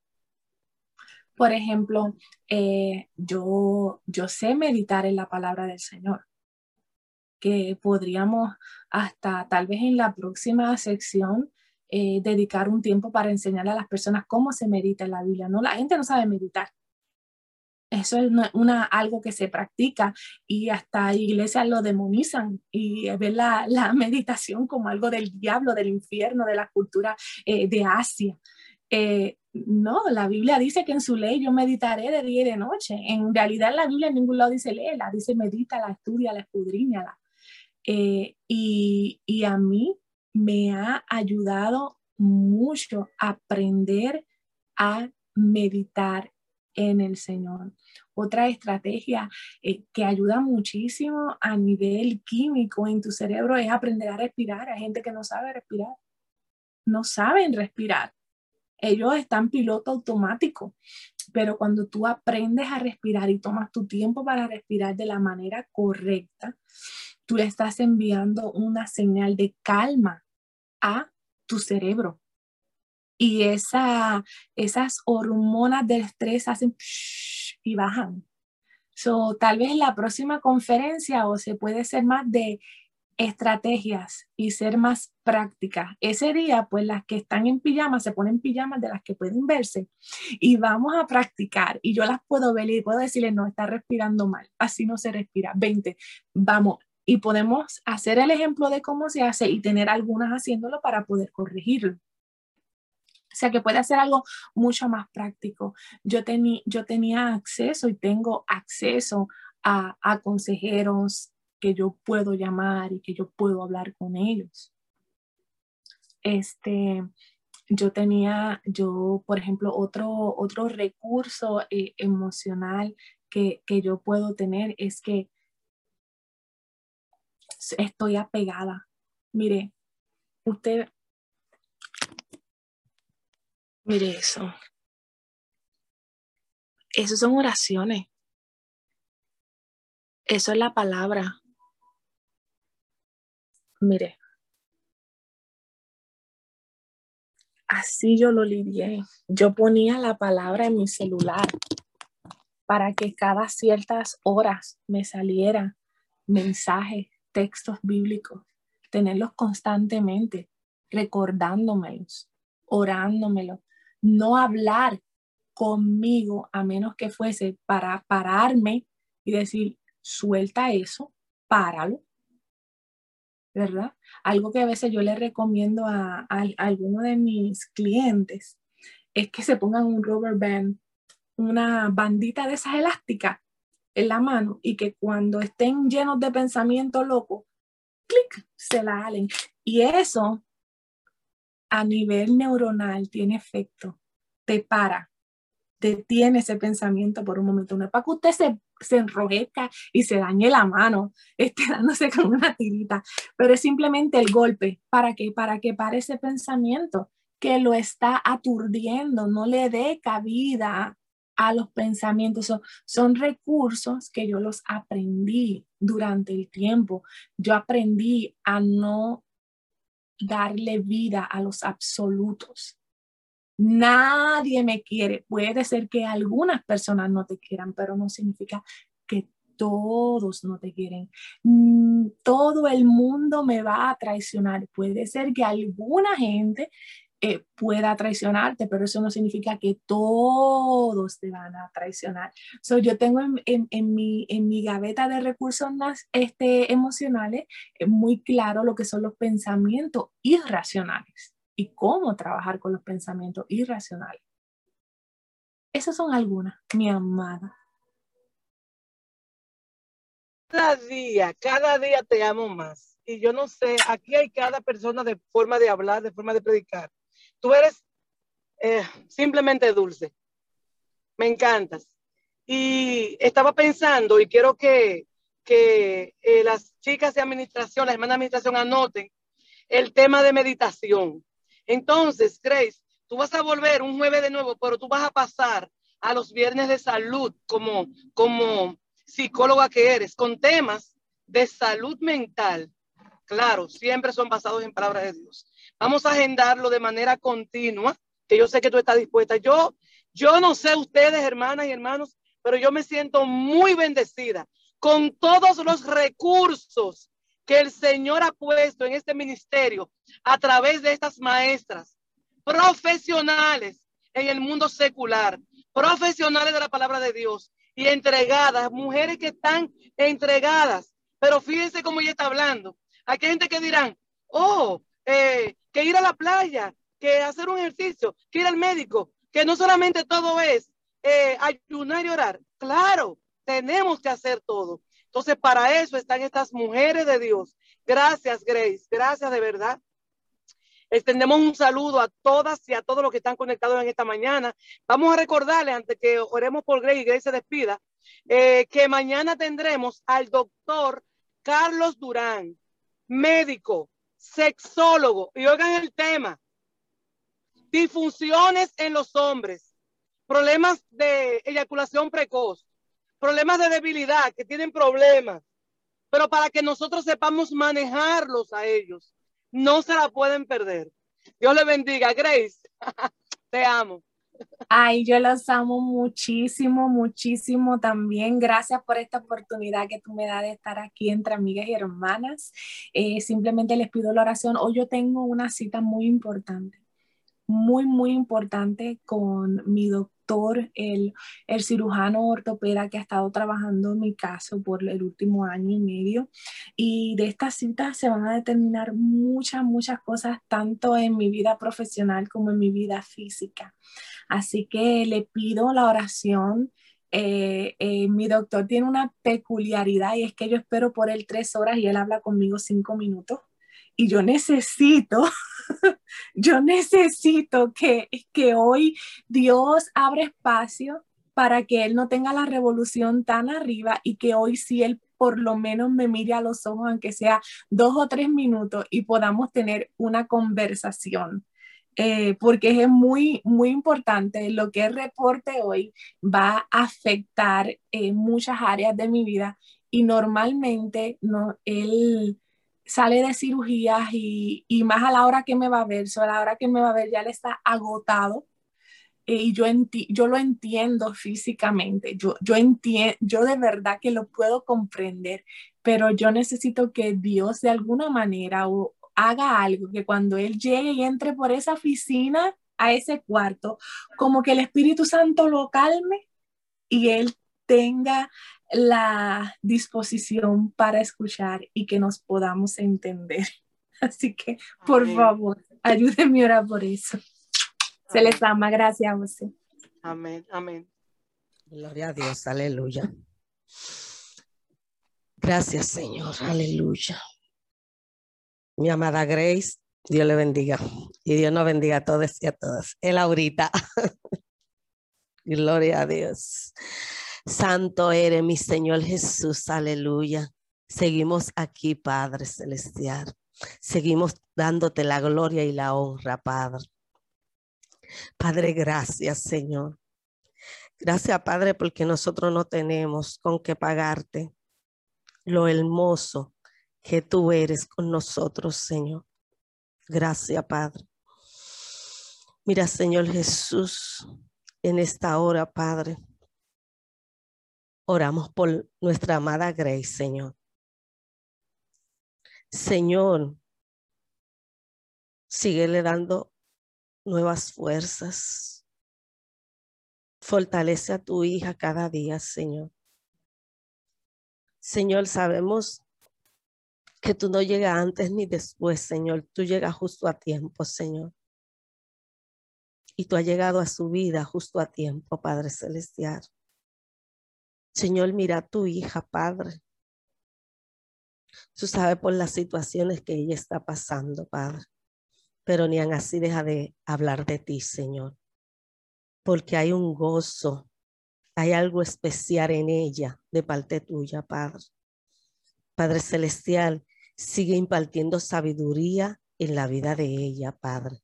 Por ejemplo, eh, yo, yo sé meditar en la palabra del Señor, que podríamos hasta tal vez en la próxima sección eh, dedicar un tiempo para enseñarle a las personas cómo se medita en la Biblia. No, la gente no sabe meditar. Eso es una, algo que se practica y hasta iglesias lo demonizan y ven la, la meditación como algo del diablo, del infierno, de la cultura eh, de Asia. Eh, no, la Biblia dice que en su ley yo meditaré de día y de noche. En realidad la Biblia en ningún lado dice léela, dice medítala, estudiala, escudriñala. Eh, y, y a mí me ha ayudado mucho aprender a meditar en el Señor. Otra estrategia eh, que ayuda muchísimo a nivel químico en tu cerebro es aprender a respirar. Hay gente que no sabe respirar, no saben respirar. Ellos están piloto automático, pero cuando tú aprendes a respirar y tomas tu tiempo para respirar de la manera correcta, tú le estás enviando una señal de calma a tu cerebro y esa, esas hormonas del estrés hacen y bajan. So, tal vez la próxima conferencia o se puede ser más de estrategias y ser más prácticas. Ese día, pues las que están en pijama se ponen pijamas de las que pueden verse y vamos a practicar y yo las puedo ver y puedo decirle, no, está respirando mal, así no se respira. 20, vamos. Y podemos hacer el ejemplo de cómo se hace y tener algunas haciéndolo para poder corregirlo. O sea que puede hacer algo mucho más práctico. Yo, yo tenía acceso y tengo acceso a, a consejeros que yo puedo llamar y que yo puedo hablar con ellos. Este, yo tenía, yo, por ejemplo, otro, otro recurso eh, emocional que, que, yo puedo tener es que estoy apegada. Mire, usted, Mire eso. Eso son oraciones. Eso es la palabra. Mire. Así yo lo lidié. Yo ponía la palabra en mi celular para que cada ciertas horas me saliera mensajes, textos bíblicos, tenerlos constantemente, recordándomelos, orándomelos no hablar conmigo a menos que fuese para pararme y decir, suelta eso, páralo. ¿Verdad? Algo que a veces yo le recomiendo a, a, algunos de mis clientes es que se pongan un rubber band, una bandita de esas elásticas en la mano y que cuando estén llenos de pensamiento loco, clic, se la halen. Y eso a nivel neuronal tiene efecto, te para, detiene ese pensamiento por un momento. No es para que usted se, se enrojezca y se dañe la mano, esté dándose con una tirita, pero es simplemente el golpe. ¿Para qué? Para que pare ese pensamiento que lo está aturdiendo, no le dé cabida a los pensamientos. Son, recursos que yo los aprendí durante el tiempo. Yo aprendí a no darle vida a los absolutos. Nadie me quiere. Puede ser que algunas personas no te quieran, pero no significa que todos no te quieren. Mm, todo el mundo me va a traicionar. Puede ser que alguna gente eh, pueda traicionarte, pero eso no significa que todos te van a traicionar. So, yo tengo en, en, mi, gaveta de recursos este, emocionales eh, muy claro lo que son los pensamientos irracionales y cómo trabajar con los pensamientos irracionales. Esas son algunas, mi amada. Cada día, cada día te amo más. Y yo no sé, aquí hay cada persona de forma de hablar, de forma de predicar. Tú eres eh, simplemente dulce. Me encantas. Y estaba pensando, y quiero que, que eh, las chicas de administración, las hermanas de administración anoten el tema de meditación. Entonces, Grace, tú vas a volver un jueves de nuevo, pero tú vas a pasar a los viernes de salud como, como psicóloga que eres, con temas de salud mental. Claro, siempre son basados en palabras de Dios. Vamos a agendarlo de manera continua, que yo sé que tú estás dispuesta. Yo, yo no sé ustedes, hermanas y hermanos, pero yo me siento muy bendecida con todos los recursos que el Señor ha puesto en este ministerio a través de estas maestras profesionales en el mundo secular, profesionales de la palabra de Dios y entregadas, mujeres que están entregadas. Pero fíjense cómo ella está hablando. Hay gente que dirán, oh, eh, que ir a la playa, que hacer un ejercicio, que ir al médico, que no solamente todo es eh, ayunar y orar. Claro, tenemos que hacer todo. Entonces, para eso están estas mujeres de Dios. Gracias, Grace. Gracias de verdad. Extendemos un saludo a todas y a todos los que están conectados en esta mañana. Vamos a recordarles, antes que oremos por Grace y Grace se despida, eh, que mañana tendremos al doctor Carlos Durán, médico, sexólogo. Y oigan el tema, disfunciones en los hombres, problemas de eyaculación precoz, problemas de debilidad, que tienen problemas, pero para que nosotros sepamos manejarlos a ellos, no se la pueden perder. Dios le bendiga, Grace. Te amo. Ay, yo los amo muchísimo, muchísimo también. Gracias por esta oportunidad que tú me das de estar aquí entre amigas y hermanas. Eh, simplemente les pido la oración. Hoy yo tengo una cita muy importante, muy, muy importante con mi doctor el, el cirujano ortopeda que ha estado trabajando en mi caso por el último año y medio. Y de esta cita se van a determinar muchas, muchas cosas, tanto en mi vida profesional como en mi vida física. Así que le pido la oración. Eh, eh, mi doctor tiene una peculiaridad y es que yo espero por él tres horas y él habla conmigo cinco minutos y yo necesito, yo necesito que, que hoy Dios abra espacio para que Él no tenga la revolución tan arriba y que hoy sí Él por lo menos me mire a los ojos, aunque sea dos o tres minutos, y podamos tener una conversación. Eh, porque es muy, muy importante. Lo que reporte hoy va a afectar eh, muchas áreas de mi vida y normalmente no, él, sale de cirugías y, más a la hora que me va a ver, a la hora que me va a ver ya le está agotado eh, y yo, yo lo entiendo físicamente, yo, yo entiendo, yo de verdad que lo puedo comprender, pero yo necesito que Dios de alguna manera o haga algo, que cuando Él llegue y entre por esa oficina, a ese cuarto, como que el Espíritu Santo lo calme y Él tenga la disposición para escuchar y que nos podamos entender. Así que, por favor, ayúdenme a orar por eso. Se les ama. Gracias a usted. Amén, amén. Gloria a Dios, aleluya. Gracias, Señor, aleluya. Mi amada Grace, Dios le bendiga. Y Dios nos bendiga a todos y a todas. Él ahorita. Gloria a Dios. Santo eres mi Señor Jesús, aleluya. Seguimos aquí, Padre Celestial. Seguimos dándote la gloria y la honra, Padre. Padre, gracias, Señor. Gracias, Padre, porque nosotros no tenemos con qué pagarte lo hermoso que tú eres con nosotros, Señor. Gracias, Padre. Mira, Señor Jesús, en esta hora, Padre, Oramos por nuestra amada Grace, Señor. Señor, síguele dando nuevas fuerzas. Fortalece a tu hija cada día, Señor. Señor, sabemos que tú no llegas antes ni después, Señor. Tú llegas justo a tiempo, Señor. Y tú has llegado a su vida justo a tiempo, Padre Celestial. Señor, mira a tu hija, Padre. Tú sabes por las situaciones que ella está pasando, Padre. Pero ni así deja de hablar de ti, Señor. Porque hay un gozo, hay algo especial en ella de parte tuya, Padre. Padre Celestial, sigue impartiendo sabiduría en la vida de ella, Padre,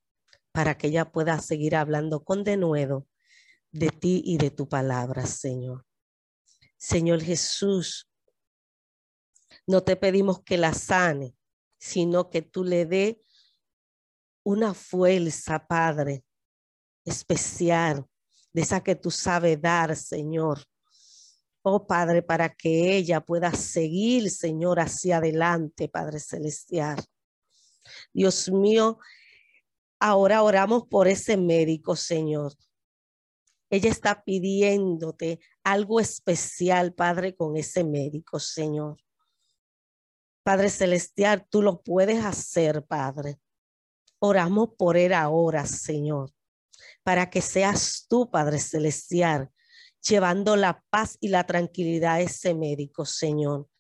para que ella pueda seguir hablando con denuedo de ti y de tu palabra, Señor. Señor Jesús, no te pedimos que la sane, sino que tú le dé una fuerza, Padre, especial, de esa que tú sabes dar, Señor. Oh Padre, para que ella pueda seguir, Señor, hacia adelante, Padre Celestial. Dios mío, ahora oramos por ese médico, Señor. Ella está pidiéndote algo especial, Padre, con ese médico, Señor. Padre Celestial, tú lo puedes hacer, Padre. Oramos por él ahora, Señor, para que seas tú, Padre Celestial, llevando la paz y la tranquilidad a ese médico, Señor.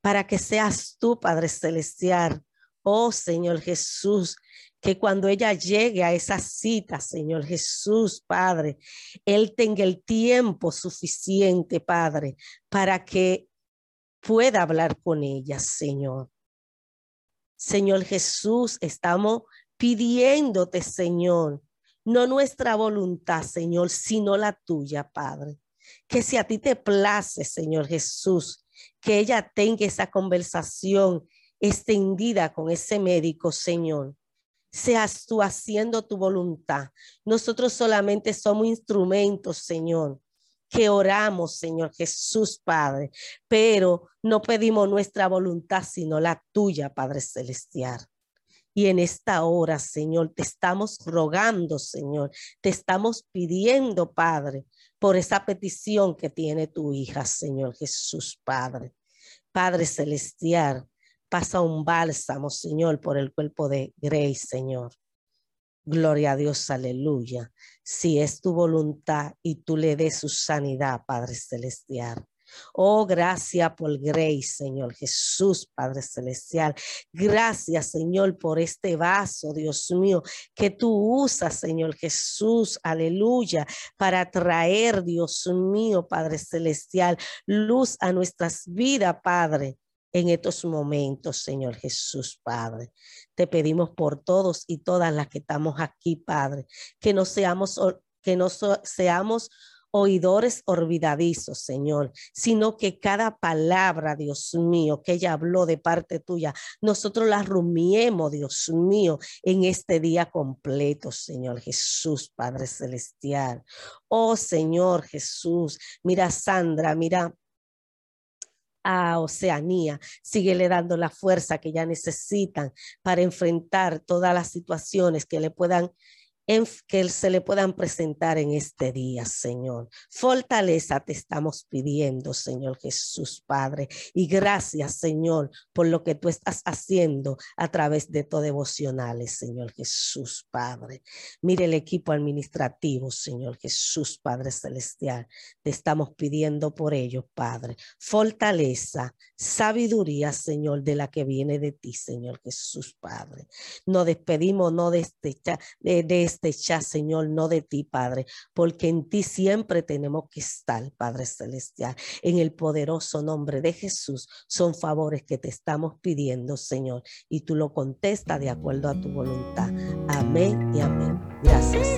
Para que seas tú, Padre Celestial, oh Señor Jesús, que cuando ella llegue a esa cita, Señor Jesús, Padre, Él tenga el tiempo suficiente, Padre, para que pueda hablar con ella, Señor. Señor Jesús, estamos pidiéndote, Señor, no nuestra voluntad, Señor, sino la tuya, Padre. Que si a ti te place, Señor Jesús, que ella tenga esa conversación extendida con ese médico, Señor. Seas tú haciendo tu voluntad. Nosotros solamente somos instrumentos, Señor, que oramos, Señor Jesús, Padre, pero no pedimos nuestra voluntad, sino la tuya, Padre Celestial. Y en esta hora, Señor, te estamos rogando, Señor, te estamos pidiendo, Padre, por esa petición que tiene tu hija, Señor Jesús, Padre. Padre Celestial, pasa un bálsamo, Señor, por el cuerpo de Grace, Señor. Gloria a Dios, aleluya. Si es tu voluntad y tú le des su sanidad, Padre Celestial. Oh, gracias por Grace, Señor Jesús, Padre Celestial. Gracias, Señor, por este vaso, Dios mío, que tú usas, Señor Jesús, aleluya, para traer, Dios mío, Padre Celestial, luz a nuestras vidas, Padre en estos momentos, Señor Jesús, Padre. Te pedimos por todos y todas las que estamos aquí, Padre, que no seamos, que no seamos oidores olvidadizos, Señor, sino que cada palabra, Dios mío, que ella habló de parte tuya, nosotros la rumiemos, Dios mío, en este día completo, Señor Jesús, Padre Celestial. Oh, Señor Jesús, mira Sandra, mira a Oceanía. Síguele dando la fuerza que ya necesitan para enfrentar todas las situaciones que le puedan que se le puedan presentar en este día, Señor. Fortaleza te estamos pidiendo, Señor Jesús, Padre. Y gracias, Señor, por lo que tú estás haciendo a través de todo devocionales, Señor Jesús, Padre. Mire el equipo administrativo, Señor Jesús, Padre Celestial. Te estamos pidiendo por ello, Padre. Fortaleza, sabiduría, Señor, de la que viene de ti, Señor Jesús, Padre. Nos despedimos, no de este, este Señor, no de ti, Padre, porque en ti siempre tenemos que estar, Padre Celestial. En el poderoso nombre de Jesús son favores que te estamos pidiendo, Señor, y tú lo contestas de acuerdo a tu voluntad. Amén y amén. Gracias.